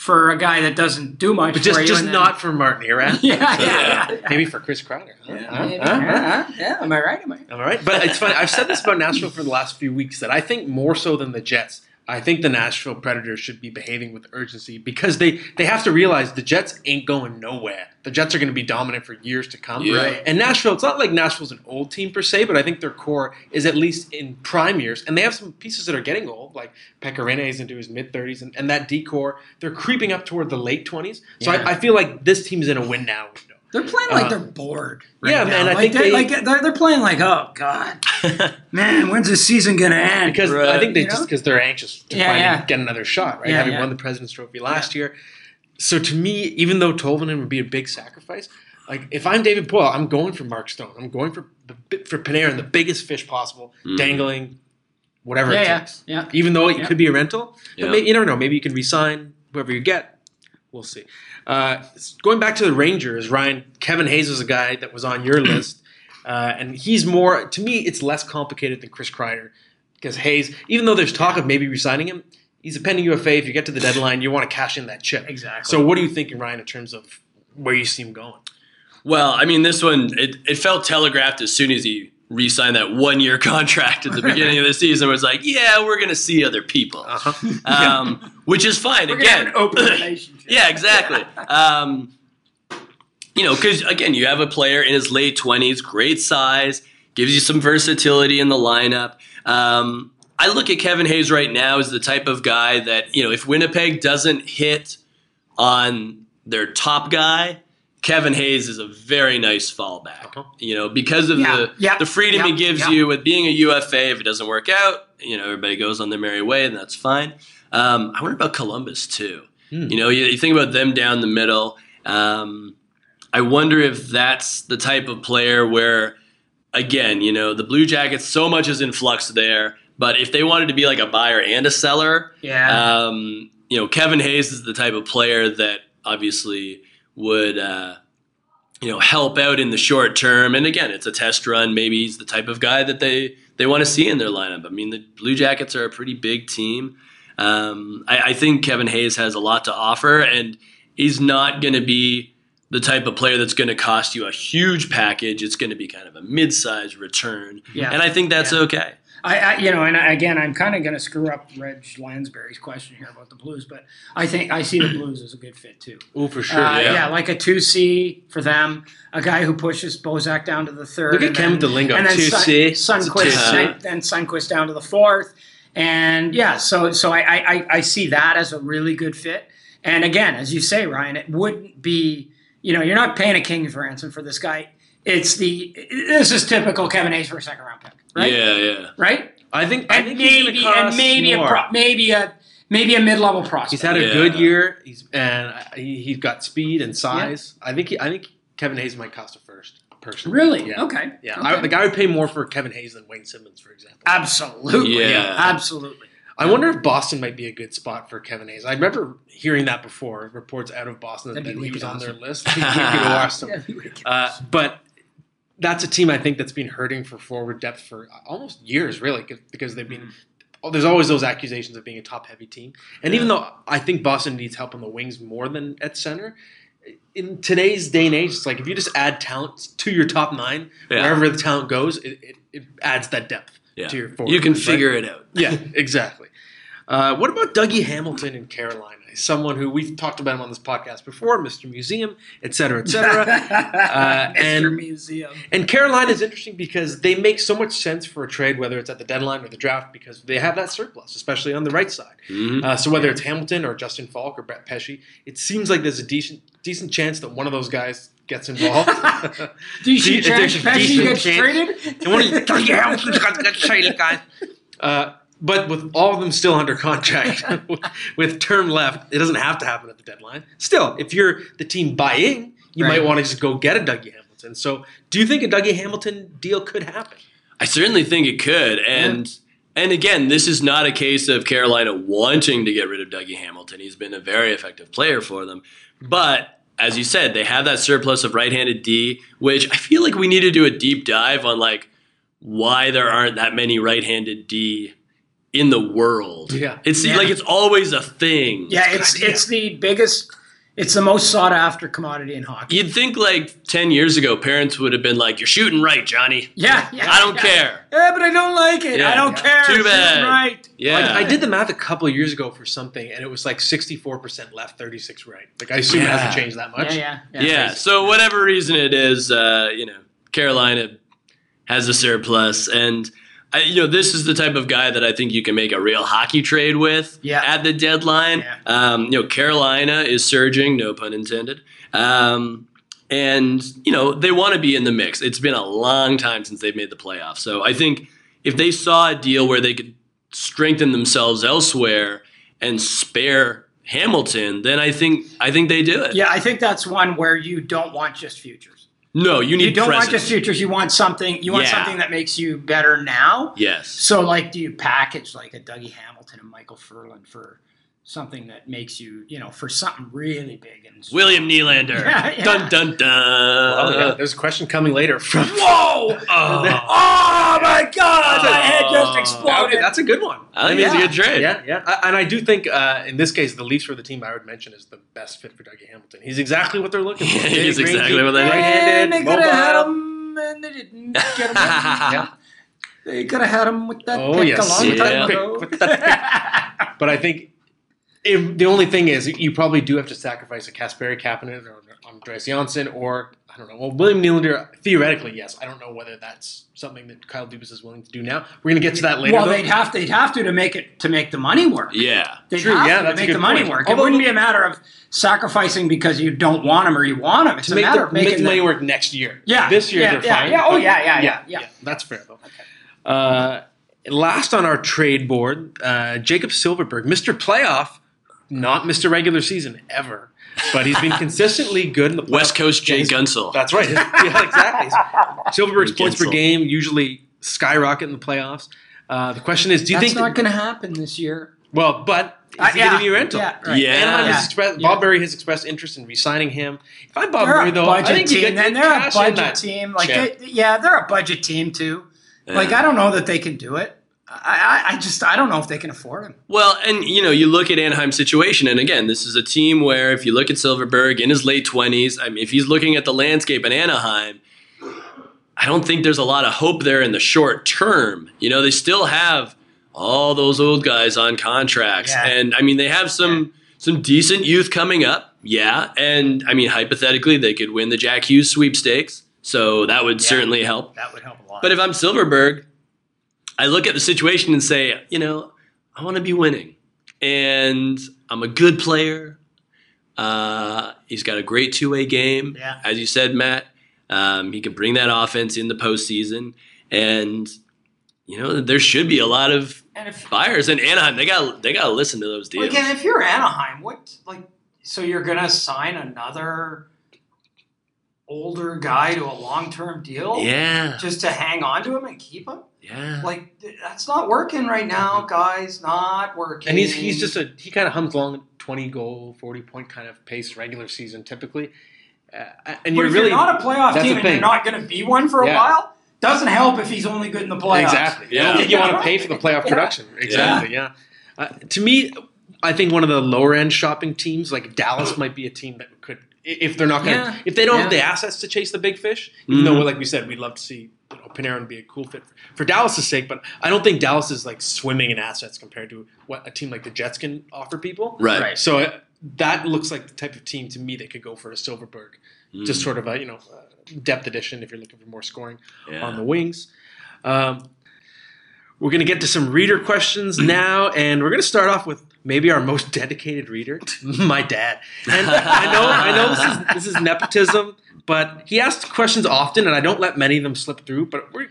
S2: for a guy that doesn't do much
S3: But just
S2: for you.
S3: just
S2: and then-
S3: not for Martin Erat.
S2: Yeah, yeah, yeah.
S3: Uh, Maybe for Chris Kreider. Huh? Huh?
S2: Maybe.
S3: Huh? Huh?
S2: Yeah, yeah, am I right? Am I?
S3: All right, but it's funny. I've said this about Nashville for the last few weeks that I think more so than the Jets. I think the Nashville Predators should be behaving with urgency because they they have to realize the Jets ain't going nowhere. The Jets are going to be dominant for years to come.
S1: Yeah. Right.
S3: And Nashville, it's not like Nashville's an old team per se, but I think their core is at least in prime years, and they have some pieces that are getting old, like Pekka Rinne's into his mid thirties, and, and that decor they're creeping up toward the late twenties. So
S2: Yeah.
S3: I, I feel like this team's in a win now window.
S2: They're playing like
S3: Uh,
S2: they're bored.
S3: yeah,
S2: now.
S3: man, I
S2: like
S3: think
S2: they're,
S3: they-
S2: like they're, they're playing like, oh god, man, when's this season gonna end?
S3: because
S1: Right.
S3: I think they
S2: You
S3: just because they're anxious to
S2: Yeah,
S3: finally
S2: yeah.
S3: get another shot, right?
S2: Yeah,
S3: Having
S2: yeah.
S3: won the President's Trophy last year. So to me, even though Tolvanen would be a big sacrifice, like if I'm David Poile, I'm going for Mark Stone. I'm going for the bi- for Panarin, the biggest fish possible,
S1: Mhm.
S3: dangling, whatever
S2: yeah,
S3: it takes.
S2: yeah.
S3: Even though it
S2: Yeah.
S3: could be a rental,
S1: Yeah.
S3: but maybe, you never know. Maybe you can resign whoever you get. We'll see. Uh, going back to the Rangers, Ryan Kevin Hayes was a guy that was on your list, uh, and he's more to me. It's less complicated than Chris Kreider because Hayes, even though there's talk of maybe resigning him, he's a pending UFA. If you get to the deadline, you want to cash in that chip.
S2: Exactly.
S3: So, what are you thinking, Ryan, in terms of where you see him going?
S1: Well, I mean, this one it, it felt telegraphed as soon as he re-signed that one-year contract at the beginning of the season. Was like, yeah, we're gonna see other people,
S3: Uh-huh.
S1: um, which is fine.
S2: We're gonna have
S1: again,
S2: an open relationship.
S1: yeah, exactly. Um, you know, because again, you have a player in his late twenties, great size, gives you some versatility in the lineup. Um, I look at Kevin Hayes right now as the type of guy that you know, if Winnipeg doesn't hit on their top guy, Kevin Hayes is a very nice fallback.
S3: Uh-huh.
S1: You know, because of
S2: Yeah,
S1: the
S2: yeah,
S1: the freedom he gives
S2: yeah.
S1: you with being a UFA. If it doesn't work out, you know, everybody goes on their merry way, and that's fine. Um, I wonder about Columbus too.
S3: Hmm.
S1: You know, you, you think about them down the middle. Um, I wonder if that's the type of player where, again, you know, the Blue Jackets, so much is in flux there. But if they wanted to be like a buyer and a seller,
S2: Yeah.
S1: um, you know, Kevin Hayes is the type of player that obviously would, uh, you know, help out in the short term. And again, it's a test run. Maybe he's the type of guy that they they want to see in their lineup. I mean, the Blue Jackets are a pretty big team. Um, I, I think Kevin Hayes has a lot to offer, and he's not going to be the type of player that's going to cost you a huge package. It's going to be kind of a mid-sized return,
S2: Yeah.
S1: and I think that's
S2: Yeah.
S1: okay.
S2: I, I, you know, and I- again, I'm kind of going to screw up Reg Lansbury's question here about the Blues, but I think I see the Blues as a good fit too.
S3: Oh, for sure.
S2: Uh,
S1: yeah.
S2: yeah. like a two C for them, a guy who pushes Bozak down to the third.
S3: Look at Kevin DeLingo,
S2: and then
S3: 2C.
S2: Sun,
S3: Sundqvist,
S2: then, then Sundqvist down to the fourth, And yeah, so so I, I I see that as a really good fit. And again, as you say, Ryan, it wouldn't be you know you're not paying a king's ransom for this guy. It's the this is typical Kevin Hayes for a second round pick, right?
S1: Yeah, yeah.
S2: Right.
S3: I think I
S2: And
S3: think
S2: maybe
S3: gonna
S2: and
S3: cost
S2: maybe a pro, maybe a maybe a mid level prospect.
S3: He's had a
S1: Yeah.
S3: good year. He's and he, he's got speed and size. I think he, I think Kevin Hayes might cost a first. Personally,
S2: really
S3: Yeah.
S2: okay.
S3: Yeah,
S2: Okay.
S3: I, like I would pay more for Kevin Hayes than Wayne Simmonds, for example.
S2: absolutely.
S1: Yeah.
S2: absolutely.
S3: I wonder if Boston might be a good spot for Kevin Hayes. I remember hearing that before, reports out of Boston that,
S2: That'd be
S3: he was
S2: wicked
S3: on their list. He could go awesome. Uh, but that's a team I think that's been hurting for forward depth for almost years, really, because they've been. Oh, there's always those accusations of being a top-heavy team, and even though I think Boston needs help on the wings more than at center, in today's day and age, it's like if you just add talent to your top nine,
S1: Yeah.
S3: wherever the talent goes, it, it, it adds that depth
S1: Yeah.
S3: to your forward.
S1: You can
S3: right?
S1: figure it out.
S3: Yeah, exactly. Uh, what about Dougie Hamilton in Carolina? Someone who we've talked about him on this podcast before, Mr. Museum, et cetera, et cetera. Uh,
S2: Mr.
S3: and-
S2: Museum.
S3: and Carolina is interesting because they make so much sense for a trade, whether it's at the deadline or the draft, because they have that surplus, especially on the right side.
S1: Mhm.
S3: Uh, so whether it's Hamilton or Justin Faulk or Brett Pesce, it seems like there's a decent decent chance that one of those guys gets involved. Do there's
S2: chance
S3: Pesce
S2: gets traded.
S3: And one of you- got to get traded, guys. Uh, but with all of them still under contract, with, term left, it doesn't have to happen at the deadline. Still, if you're the team buying, you
S2: Right.
S3: might want to just go get a Dougie Hamilton. So, do you think a Dougie Hamilton deal could happen?
S1: I certainly think it could. And and again, this is not a case of Carolina wanting to get rid of Dougie Hamilton. He's been a very effective player for them. But as you said, they have that surplus of right-handed D, which I feel like we need to do a deep dive on like why there aren't that many right-handed D in the world.
S3: Yeah.
S1: It's
S2: Yeah.
S1: like it's always a thing.
S2: Yeah, it's
S3: idea.
S2: it's the biggest, it's the most sought after commodity in hockey.
S1: You'd think like 10 years ago, parents would have been like, You're shooting right, Johnny.
S2: Yeah, yeah.
S1: I don't
S2: yeah.
S1: care.
S2: Yeah, but I don't like it.
S1: Yeah.
S2: I don't
S3: Yeah.
S2: care.
S1: Too
S2: Shoot
S1: bad.
S2: Right.
S1: Yeah.
S3: Like, I did the math a couple of years ago for something, and it was like 64% left, 36 right. Like, I assume it hasn't changed that much.
S2: Yeah, yeah,
S1: Yeah. So whatever reason it is, uh, you know, Carolina has a surplus, and I, you know, this is the type of guy that I think you can make a real hockey trade with
S2: Yeah.
S1: at the deadline.
S2: Yeah.
S1: Um, you know, Carolina is surging, no pun intended. Um, and you know they want to be in the mix. It's been a long time since they've made the playoffs, so I think if they saw a deal where they could strengthen themselves elsewhere and spare Hamilton, then I think I think they do it.
S2: Yeah, I think that's one where you don't want just futures.
S1: No, you need
S2: You don't want just futures. You want something. You want
S1: Yeah.
S2: something that makes you better now.
S1: Yes.
S2: So, like, do you package like a Dougie Hamilton and Micheal Ferland for something that makes you, you know, for something really big and
S1: William Nylander.
S2: Yeah, yeah.
S1: Dun dun dun.
S3: Oh, yeah. There's a question coming later from.
S2: Whoa!
S1: Oh.
S2: Oh my God! My head just
S3: Okay,
S2: exploded.
S3: that's a good one.
S1: I think it's a good trade.
S3: Yeah, yeah. I- And I do think, uh, in this case, the Leafs for the team I would mention is the best fit for Dougie Hamilton. He's exactly what they're looking for.
S1: He's
S3: Big,
S1: exactly
S3: rangy,
S1: what they-
S3: right-handed,
S2: And they could have had him, and they didn't get him.
S3: Yeah.
S2: They could have had him with that
S3: Oh,
S2: pick
S3: yes.
S2: a long
S1: Yeah.
S2: time ago.
S3: with But I think if, the only thing is you probably do have to sacrifice a Kasperi Kapanen or Andreas Johnsson or I don't know. Well, William Nylander theoretically, yes. I don't know whether that's something that Kyle Dubas is willing to do now. We're gonna get to that later.
S2: well,
S3: though.
S2: they'd have they'd have to to make it to make the money work.
S1: Yeah.
S2: They'd
S3: True,
S2: have
S3: yeah,
S2: to,
S3: that's a
S2: to make
S3: good
S2: the money
S3: point.
S2: work.
S3: Although-
S2: it wouldn't be a matter of sacrificing because you don't want them or you want them. It's
S3: to
S2: a
S3: make
S2: matter
S3: the,
S2: of making
S3: make the money work next year.
S2: Yeah,
S3: this year
S2: yeah,
S3: they're
S2: yeah,
S3: fine.
S2: yeah. Oh,
S3: but-
S2: yeah, yeah, yeah, yeah.
S3: That's fair though. Uh, last on our trade board, uh, Jakob Silfverberg, Mr. Playoff, not Mr. Regular Season ever, but he's been consistently good in the playoffs.
S1: West Coast Jay
S3: He's-
S1: Guentzel.
S3: That's right. yeah, exactly. Silfverberg's points per game usually skyrocket in the playoffs. Uh, the question is, do you
S2: That's
S3: think?
S2: not going to happen this year.
S3: well, but is
S2: Uh,
S3: he
S2: yeah,
S3: getting a new rental?
S2: yeah, right.
S1: Yeah.
S3: Anaheim has
S2: Yeah,
S3: expressed,
S2: yeah.
S3: Bob Murray has expressed interest in re-signing him. If I'm Bob
S2: They're
S3: Murray, though, I
S2: budget
S3: think you
S2: team.
S3: get
S2: and they're a
S3: cash in
S2: budget
S3: that
S2: team. Like, they, yeah, they're a budget team too. Like, I don't know that they can do it. I, I, just, I don't know if they can afford him.
S1: Well, and you know, you look at Anaheim's situation, and again, this is a team where if you look at Silfverberg in his late twenties, I mean, if he's looking at the landscape in Anaheim, I don't think there's a lot of hope there in the short term. You know, they still have all those old guys on contracts,
S2: Yeah.
S1: and I mean, they have some some decent youth coming up. Yeah, and I mean, hypothetically, they could win the Jack Hughes sweepstakes, so that would
S2: Yeah.
S1: certainly help.
S2: That would help a lot.
S1: But if I'm Silfverberg, I look at the situation and say, you know, I want to be winning, and I'm a good player. Uh, he's got a great two way game,
S2: Yeah.
S1: as you said, Matt. Um, he can bring that offense in the postseason, and you know there should be a lot of
S2: And if
S1: buyers in Anaheim. They got they got to listen to those
S2: well,
S1: deals.
S2: again, if you're Anaheim, what like so you're gonna sign another older guy to a long term deal
S1: yeah,
S2: just to hang on to him and keep him?
S1: yeah.
S2: Like that's not working right now, guys. Not working.
S3: And he's he's just a he kind of hums along twenty goal, forty point kind of pace regular season typically. Uh, and you're really
S2: you're not a playoff team and you're not going to be one for a
S3: Yeah.
S2: while, doesn't help if he's only good in the playoffs.
S3: Exactly.
S1: Yeah.
S3: Think you want to pay for the playoff production. Exactly. Yeah. Uh, to me, I think one of the lower end shopping teams, like Dallas, might be a team that could, if they're not going to,
S2: Yeah.
S3: if they don't have the assets to chase the big fish. Even though,
S1: Mhm.
S3: like we said, we'd love to see you know, Panarin be a cool fit for, for Dallas' sake. But I don't think Dallas is like swimming in assets compared to what a team like the Jets can offer people.
S1: right.
S2: Right.
S3: So uh, that looks like the type of team to me that could go for a Silfverberg,
S1: Mm.
S3: just sort of a you know uh, depth addition if you're looking for more scoring
S1: Yeah.
S3: on the wings. Um, we're going to get to some reader questions now, and we're going to start off with maybe our most dedicated reader, my dad. And I know, I know this is this is nepotism, but he asks questions often, and I don't let many of them slip through. But we're,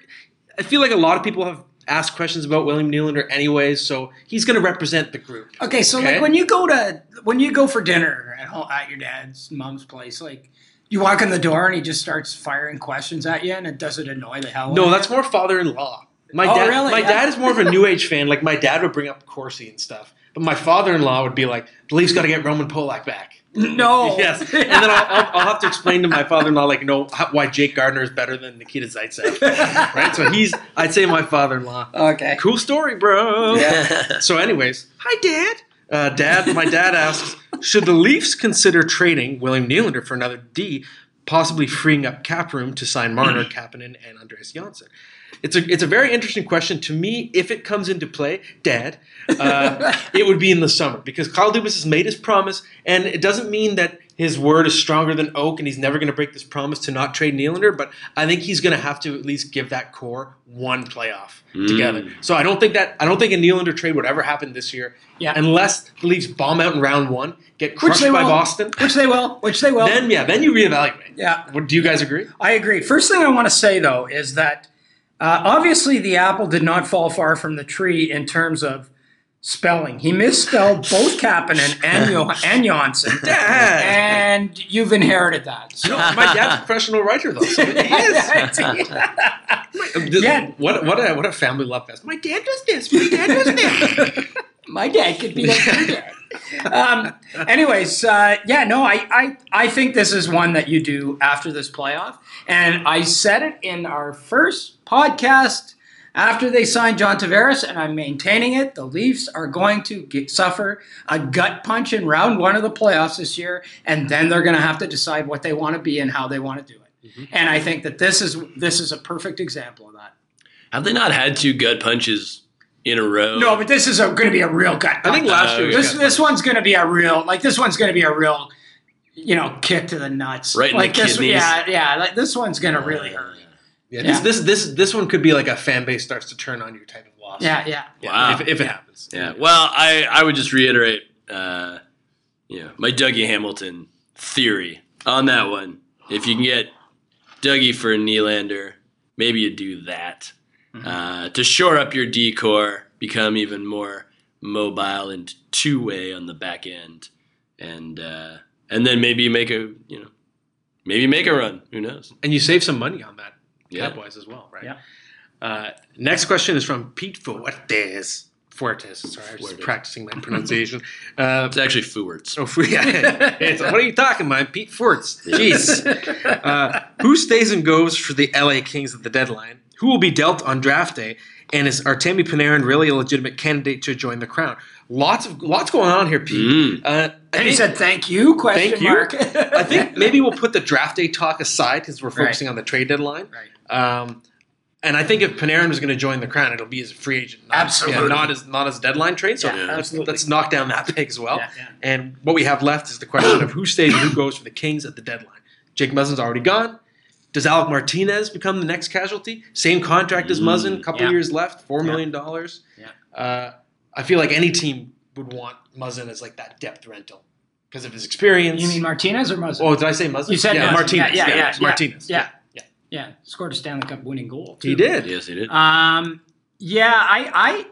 S3: I feel like a lot of people have asked questions about William Nylander anyways, so he's going to represent the group.
S2: Okay, so
S3: Okay.
S2: like when you go to when you go for dinner at home, at your dad's mom's place, like you walk in the door and he just starts firing questions at you, and it does it annoy the hell.
S3: No, that's more father-in-law. My
S2: Oh,
S3: dad,
S2: really?
S3: my
S2: Yeah.
S3: dad is more of a new age fan. Like my dad would bring up Corsi and stuff, but my father-in-law would be like, "The Leafs got to get Roman Polak back."
S2: no.
S3: Yes, and then I'll, I'll, I'll have to explain to my father-in-law, like, no, how, why Jake Gardiner is better than Nikita Zaitsev, right? So he's, I'd say, my father-in-law.
S2: okay.
S3: Cool story, bro.
S1: Yeah.
S3: So, anyways, hi, Dad. Uh, Dad, my dad asks, should the Leafs consider trading William Nylander for another D, possibly freeing up cap room to sign Marner, Kapanen, and Andreas Johnsson? It's a it's a very interesting question to me. If it comes into play, Dad, uh, it would be in the summer because Kyle Dubas has made his promise, and it doesn't mean that his word is stronger than oak, and he's never going to break this promise to not trade Nylander. But I think he's going to have to at least give that core one playoff together. So I don't think that I don't think a Nylander trade would ever happen this year,
S2: Yeah.
S3: unless the Leafs bomb out in round one, get
S2: Which
S3: crushed
S2: they
S3: by
S2: will.
S3: Boston.
S2: Which they will. Which they will.
S3: Then yeah, then you reevaluate.
S2: yeah.
S3: Do you guys agree?
S2: I agree. First thing I want to say though is that uh, obviously the apple did not fall far from the tree in terms of spelling. He misspelled both Kapanen and jo- and Johnsson,
S3: Dad.
S2: and you've inherited that. So.
S3: No, my dad's a professional writer though, so he is. This-
S2: Yeah.
S3: What what a what a family love fest. My dad does this. My dad does that.
S2: My dad could be like your dad. Um, anyways, uh, yeah, no, I, I, I think this is one that you do after this playoff. And I said it in our first podcast after they signed John Tavares, and I'm maintaining it. The Leafs are going to get, suffer a gut punch in round one of the playoffs this year, and then they're going to have to decide what they want to be and how they want to do it. And I think that this is this is a perfect example of that.
S1: Have they not had two gut punches in a row?
S2: No, but this is going to be a real gut.
S3: I think last year was
S2: this
S3: gut
S2: this
S3: punch.
S2: one's going to be a real like this one's going to be a real you know kick to the nuts
S1: Right in
S2: like
S1: the
S2: this
S1: kidneys.
S2: yeah yeah like this one's going to really hurt
S3: Yeah,
S2: Yeah.
S3: This, this this this one could be like a fan base starts to turn on you type of loss.
S2: yeah yeah
S1: Wow.
S3: If, if it happens.
S1: Yeah. Well, I, I would just reiterate, uh, you know, my Dougie Hamilton theory on that one. If you can get Dougie for a Nylander, maybe you do that uh, to shore up your D corps, become even more mobile and two way on the back end, and uh, and then maybe make a you know maybe make a run. Who knows?
S3: And you save some money on that
S1: Yeah.
S3: cap wise as well, right?
S2: Yeah.
S3: Uh, next question is from Pete Fuertes. Fuertes. Sorry, I was
S1: Fuertes.
S3: practicing my pronunciation. Uh,
S1: It's actually Fuerts.
S3: Oh, yeah. It's- what are you talking about? Pete Forts. Jeez. Uh, who stays and goes for the LA Kings at the deadline? Who will be dealt on draft day? And is Artemi Panarin really a legitimate candidate to join the crown? Lots of lots going on here, Pete.
S1: Mm.
S3: Uh,
S2: and he said thank you question
S3: Thank you.
S2: mark
S3: I think maybe we'll put the draft day talk aside because we're
S2: Right.
S3: focusing on the trade deadline.
S2: right
S3: Um, and I think if Panarin was going to join the crown, it'll be as a free agent, not,
S2: Absolutely.
S3: yeah, not as not as deadline trade. So
S2: Yeah,
S3: let's,
S2: absolutely.
S3: let's knock down that pick as well.
S2: Yeah, yeah.
S3: And what we have left is the question of who stays and who goes for the Kings at the deadline. Jake Muzzin's already gone. Does Alec Martinez become the next casualty? Same contract as Muzzin, couple
S2: yeah.
S3: years left, four
S2: Yeah.
S3: million dollars.
S2: Yeah.
S3: Uh, I feel like any team would want Muzzin as like that depth rental because of his experience.
S2: You mean Martinez or Muzzin?
S3: Oh, did I say Muzzin?
S2: You said
S3: yeah,
S2: Muzzin.
S3: Martinez.
S2: Yeah, yeah, yeah, yeah.
S3: Martinez.
S2: Yeah.
S3: yeah.
S2: yeah, scored a Stanley Cup winning goal.
S3: He did.
S1: Yes, he did.
S2: Um, yeah, I, I,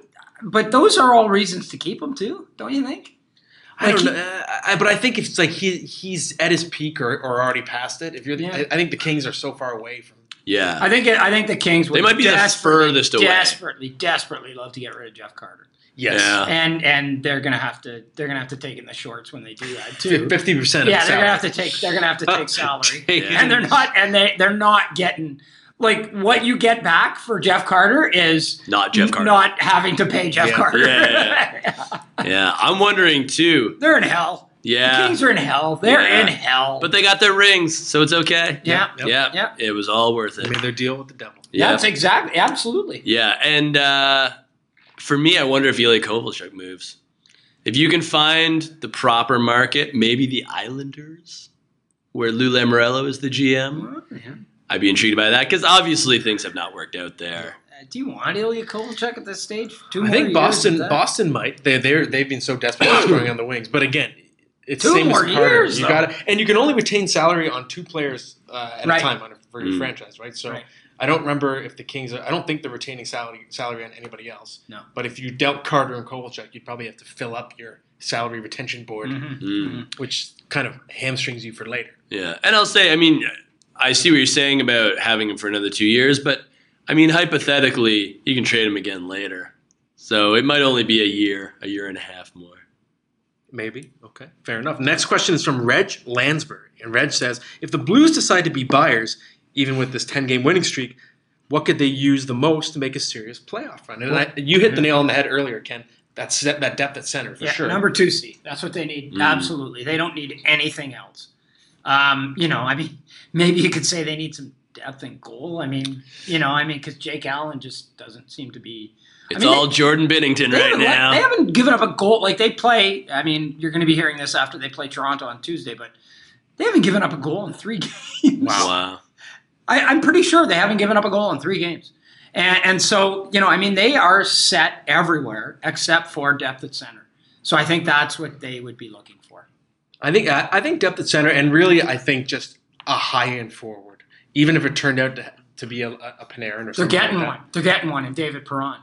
S2: but those are all reasons to keep him too, don't you think?
S3: I don't
S2: Like
S3: know, uh, I, but I think if it's like he he's at his peak or, or already past it. If you're, the,
S2: Yeah.
S3: I, I think the Kings are so far away from.
S1: yeah.
S2: I think it, I think the Kings would
S1: they might be the
S2: desperately,
S1: furthest away.
S2: desperately, desperately love to get rid of Jeff Carter,
S3: Yes,
S1: Yeah.
S2: and and they're gonna have to they're gonna have to take in the shorts when they do that too.
S3: fifty percent.
S2: Yeah, they're gonna have to take they're gonna have to take salary,
S1: Yeah.
S2: and they're not and they they're not getting like what you get back for Jeff Carter is
S1: Not Jeff Carter.
S2: not having to pay Jeff
S3: Yeah.
S2: Carter.
S1: Yeah, Yeah, I'm wondering too.
S2: they're in hell. Yeah, the
S1: Yeah,
S2: Kings are in hell. They're
S1: Yeah.
S2: in hell.
S1: but they got their rings, so it's okay.
S2: yeah,
S3: Yep.
S1: Yeah,
S2: Yeah.
S1: it was all worth it.
S3: They
S1: it.
S3: made their deal with the devil.
S2: yeah,
S1: Yeah,
S2: that's exactly absolutely.
S1: yeah, and uh, for me, I wonder if Ilya Kovalchuk moves. If you can find the proper market, maybe the Islanders, where Lou Lamoriello is the GM.
S2: Yeah.
S1: I'd be intrigued by that because obviously things have not worked out there.
S2: Uh, do you want Ilya Kovalchuk at this stage? Two
S3: I
S2: more
S3: think Boston
S2: of?
S3: Boston might. They they they've been so desperate at scoring on the wings, but again, it's
S2: Two
S3: same
S2: more
S3: as Carter.
S2: years,
S3: you
S2: though.
S3: got and you can only retain salary on two players uh, at
S2: Right.
S3: a time on, for your
S1: Mm.
S3: franchise, right? So
S2: Right.
S3: I don't remember if the Kings. Are, I don't think they're retaining salary salary on anybody else.
S2: No.
S3: But if you dealt Carter and Kovalchuk, you'd probably have to fill up your salary retention board,
S2: Mhm.
S1: Mm.
S3: which kind of hamstrings you for later.
S1: Yeah, and I'll say, I mean, I see what you're saying about having him for another two years, but I mean, hypothetically, you can trade him again later. So it might only be a year, a year and a half more.
S3: Maybe. Okay. Fair enough. Next question is from Reg Lansbury. And Reg says If the Blues decide to be buyers, even with this 10 game winning streak, what could they use the most to make a serious playoff run? And I, you hit the nail on the head earlier, Ken. That's that depth at center for
S2: yeah,
S3: sure.
S2: number two seed. That's what they need.
S1: Mm.
S2: Absolutely, they don't need anything else. Um, you know, I mean, maybe you could say they need some depth and goal. I mean, you know, I mean, because Jake Allen just doesn't seem to be.
S1: It's
S2: mean,
S1: all Jordan Binnington right now.
S2: they haven't given up a goal. Like they play. I mean, you're going to be hearing this after they play Toronto on Tuesday, but they haven't given up a goal in three games.
S1: wow.
S2: I, I'm pretty sure they haven't given up a goal in three games. And, and so, you know, I mean, they are set everywhere except for depth at center. So I think that's what they would be looking for.
S3: I think I, I think depth at center, and really, I think just a high end forward, even if it turned out to, to be a, a Panarin or something.
S2: They're getting
S3: like that.
S2: one. They're getting one in David Perron.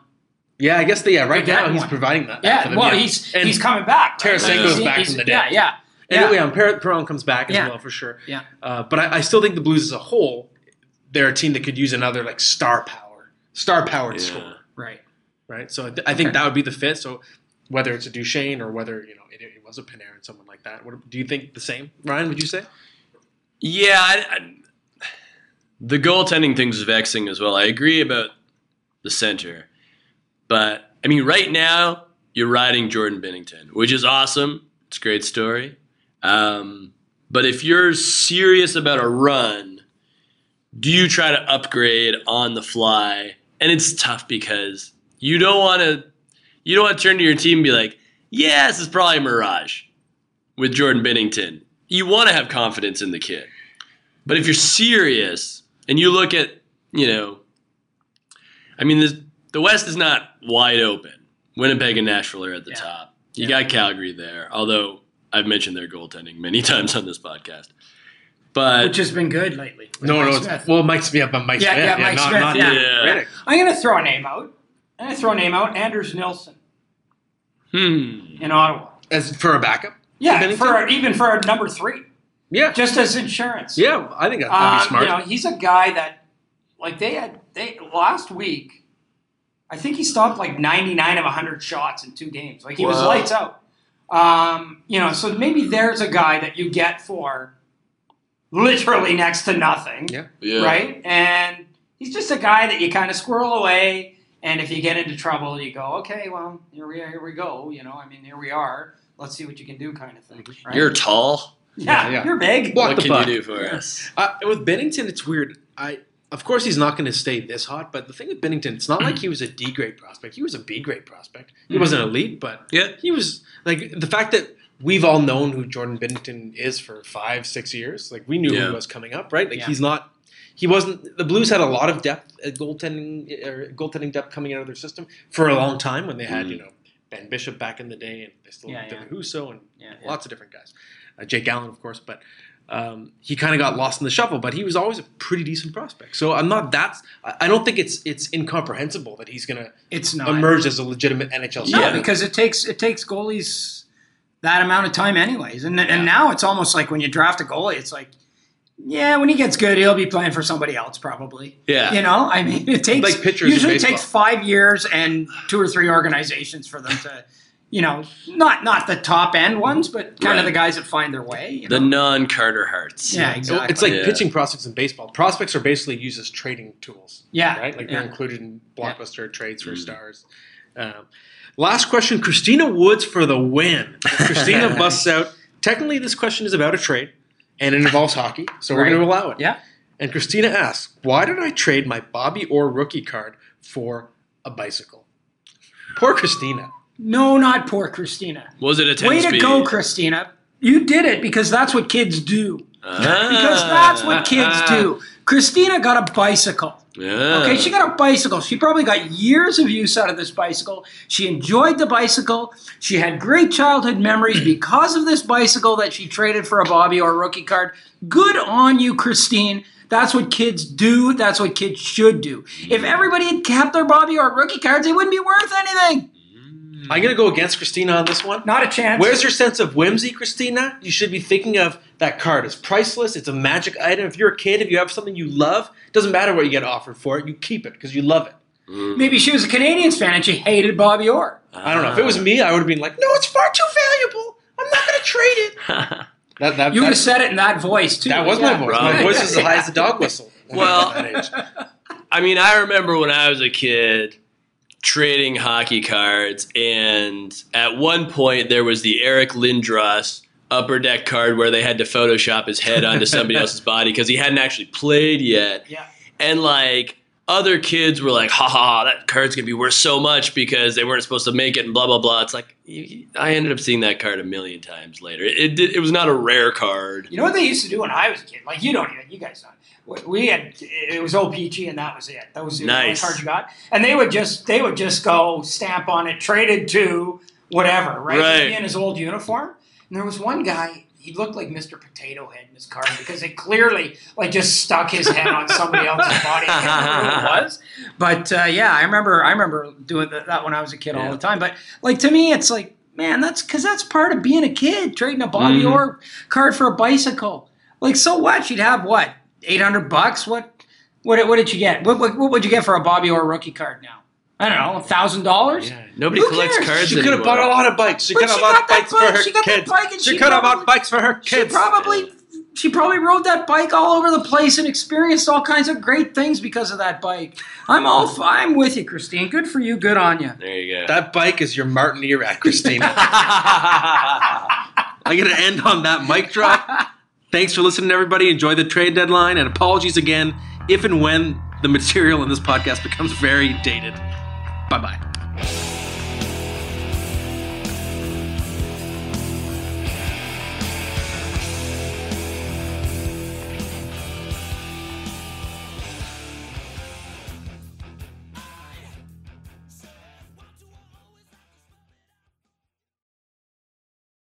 S3: Yeah, I guess they, yeah. Right
S2: They're
S3: now,
S2: getting
S3: he's
S2: one.
S3: providing that.
S2: Yeah,
S3: them,
S2: well,
S3: yeah.
S2: he's
S3: And-
S2: he's coming back. right?
S3: Tarasenko's
S2: He's-
S3: back
S2: he's-
S3: from the dead.
S2: Yeah, yeah.
S3: And
S2: Yeah.
S3: yeah, and Per- Perron comes back as
S2: Yeah.
S3: well for sure.
S2: Yeah.
S3: Uh, but I, I still think the Blues as a whole, they're a team that could use another like star power, star powered
S1: Yeah.
S3: score,
S2: Right.
S3: right? So I, th- I think
S2: Okay.
S3: that would be the fit. So whether it's a Duchene or whether you know it, it was a Panarin, someone like that. What, do you think the same, Ryan? Would you say?
S1: Yeah, I, I, the goaltending thing's vexing as well. I agree about the center, but I mean, right now you're riding Jordan Binnington, which is awesome. It's a great story. Um, but if you're serious about a run, do you try to upgrade on the fly? And it's tough because you don't want to. You don't want to turn to your team and be like, "Yeah, is probably a mirage." With Jordan Binnington, you want to have confidence in the kid. But if you're serious and you look at, you know, I mean, this, the West is not wide open. Winnipeg and Nashville are at the
S2: Yeah.
S1: top. You
S2: Yeah.
S1: got Calgary there, although I've mentioned their goaltending many times on this podcast. But
S2: Which has been good lately.
S3: No,
S2: Mike
S3: no. It's,
S2: Smith.
S3: well, Mike Smith, but Mike
S2: Yeah,
S3: Smith,
S2: yeah, yeah, Mike
S3: not,
S2: Smith,
S3: not
S2: yeah.
S1: Yeah.
S2: I'm going to throw a name out. I'm going to throw a name out. Anders Nilsson
S1: hmm,
S2: in Ottawa.
S3: As for a backup,
S2: Yeah, for even for a number three,
S3: yeah,
S2: just as insurance.
S3: yeah. I think that'd be
S2: Um,
S3: smart.
S2: You know, he's a guy that, like, they had they last week. I think he stopped like 99 of 100 shots in two games. Like he was lights out. Um, you know, so maybe there's a guy that you get for literally next to nothing,
S3: Yeah.
S1: yeah.
S2: right? And he's just a guy that you kind of squirrel away. And if you get into trouble, you go, okay, well, here we here we go. You know, I mean, here we are. Let's see what you can do, kind of thing. Right?
S1: You're tall.
S2: Yeah,
S3: Yeah, yeah.
S2: you're big.
S3: Block
S1: what
S3: the
S1: can
S3: puck.
S1: you do for us?
S3: Uh, with Binnington, it's weird. I of course he's not going to stay this hot, but the thing with Binnington, it's not like he was a D grade prospect. He was a B grade prospect. He
S2: Mhm.
S3: wasn't elite, but
S1: Yeah.
S3: he was like the fact that we've all known who Jordan Binnington is for five, six years. Like we knew who
S1: Yeah.
S3: he was coming up, right? Like
S2: Yeah.
S3: he's not. He wasn't. The Blues had a lot of depth at goaltending, or goaltending depth coming out of their system for a long time when they had
S1: Mm.
S3: you know Ben Bishop back in the day, and they still
S2: Yeah,
S3: have
S2: yeah.
S3: Husso and
S2: Yeah.
S3: lots of different guys. Uh, Jake Allen, of course, but um, he kind of got lost in the shuffle. But he was always a pretty decent prospect. So I'm not that. I don't think it's it's incomprehensible that he's going to
S2: It's not.
S3: emerge as a legitimate NHL
S2: No,
S3: star.
S2: because it takes it takes goalies that amount of time anyways. And
S3: Yeah.
S2: and now it's almost like when you draft a goalie, it's like, yeah, when he gets good, he'll be playing for somebody else probably.
S1: Yeah.
S2: You know, I mean, it takes
S3: Like pitchers
S2: usually takes five years and two or three organizations for them to, you know, not not the top end ones, but kind of the guys that find their way. You
S1: The non Carter Harts.
S2: yeah, exactly.
S3: It's like
S1: Yeah.
S3: pitching prospects in baseball. Prospects are basically used as trading tools.
S2: Yeah,
S3: Right? Like
S2: yeah.
S3: they're included in blockbuster trades for
S1: Mm.
S3: stars. Um, last question Christina Woods for the win. Christina busts out. Technically, this question is about a trade and it involves hockey, so we're going to allow it.
S2: yeah.
S3: And Christina asks, Why did I trade my Bobby Orr rookie card for a bicycle? Poor Christina.
S2: No, not poor Christina.
S1: Was it a 10
S2: Way to go, Christina. You did it because that's what kids do.
S1: Ah.
S2: Because that's what kids do. Christina got a bicycle.
S1: Yeah.
S2: Okay, she got a bicycle. She probably got years of use out of this bicycle. She enjoyed the bicycle. She had great childhood memories because of this bicycle that she traded for a Bobby Orr rookie card. Good on you, Christine. That's what kids do. That's what kids should do. If everybody had kept their Bobby Orr rookie cards, they wouldn't be worth anything.
S3: I'm going to go against Christina on this one.
S2: Not a chance.
S3: Where's your sense of whimsy, Christina? You should be thinking of that card as priceless. It's a magic item. If you're a kid, if you have something you love, doesn't matter what you get offered for it, you keep it because you love it. Mm.
S2: Maybe she was a Canadiens fan and she hated Bobby Orr.
S3: I don't know. If it was me, I would have been like, no, it's far too valuable. I'm not going to trade it. That, that,
S2: You would have said it in that voice too.
S3: that was
S2: Yeah.
S3: my voice.
S1: Right.
S3: My voice is as high as a dog whistle.
S1: Well-
S3: At that age.
S1: I mean, I remember when I was a kid trading hockey cards, and at one point there was the Eric Lindros upper deck card where they had to Photoshop his head onto somebody else's body because he hadn't actually played yet.
S2: Yeah.
S1: And like other kids were like, "Ha ha, that card's gonna be worth so much because they weren't supposed to make it," and blah blah blah. It's like I ended up seeing that card a million times later. It it, did, it was not a rare card.
S2: You know what they used to do when I was a kid? Like you don't even, you guys don't. We- had it was OPC and that was it. That was the only
S1: Nice.
S2: card you got, and they would just they would just go stamp on it, traded to whatever, right?
S1: Right.
S2: In his old uniform, and there was one guy. He looked like Mr. Potato Head in his card because it clearly like just stuck his head on somebody else's body. I can't remember who it was, but uh, yeah, I remember. I remember doing that, when I was a kid all the time. But like to me, it's like man, that's because that's part of being a kid. Trading a Bobby
S1: Mhm.
S2: Orr card for a bicycle. Like so what? You'd have what eight hundred bucks. What what what did you get? What, what what would you get for a Bobby Orr rookie card now? I don't know, a thousand dollars.
S1: Nobody
S2: Who
S1: collects
S2: cares?
S1: cards
S3: She could have
S1: anymore.
S3: bought a lot of bikes. She
S2: But
S3: could have
S2: she
S3: bought
S2: that
S3: bikes for
S2: bike.
S3: her
S2: She got that
S3: kids.
S2: bike and
S3: she
S2: she
S3: could have
S2: probably-
S3: bought bikes for her
S2: She
S3: kids.
S2: probably she probably rode that bike all over the place and experienced all kinds of great things because of that bike. I'm all f- I'm with you, Christine. Good for you. Good on you.
S1: There you go.
S3: That bike is your Martin Erat, Christina. I'm going to end on that mic drop. Thanks for listening, everybody. Enjoy the trade deadline, and apologies again if and when the material in this podcast becomes very dated. Bye bye.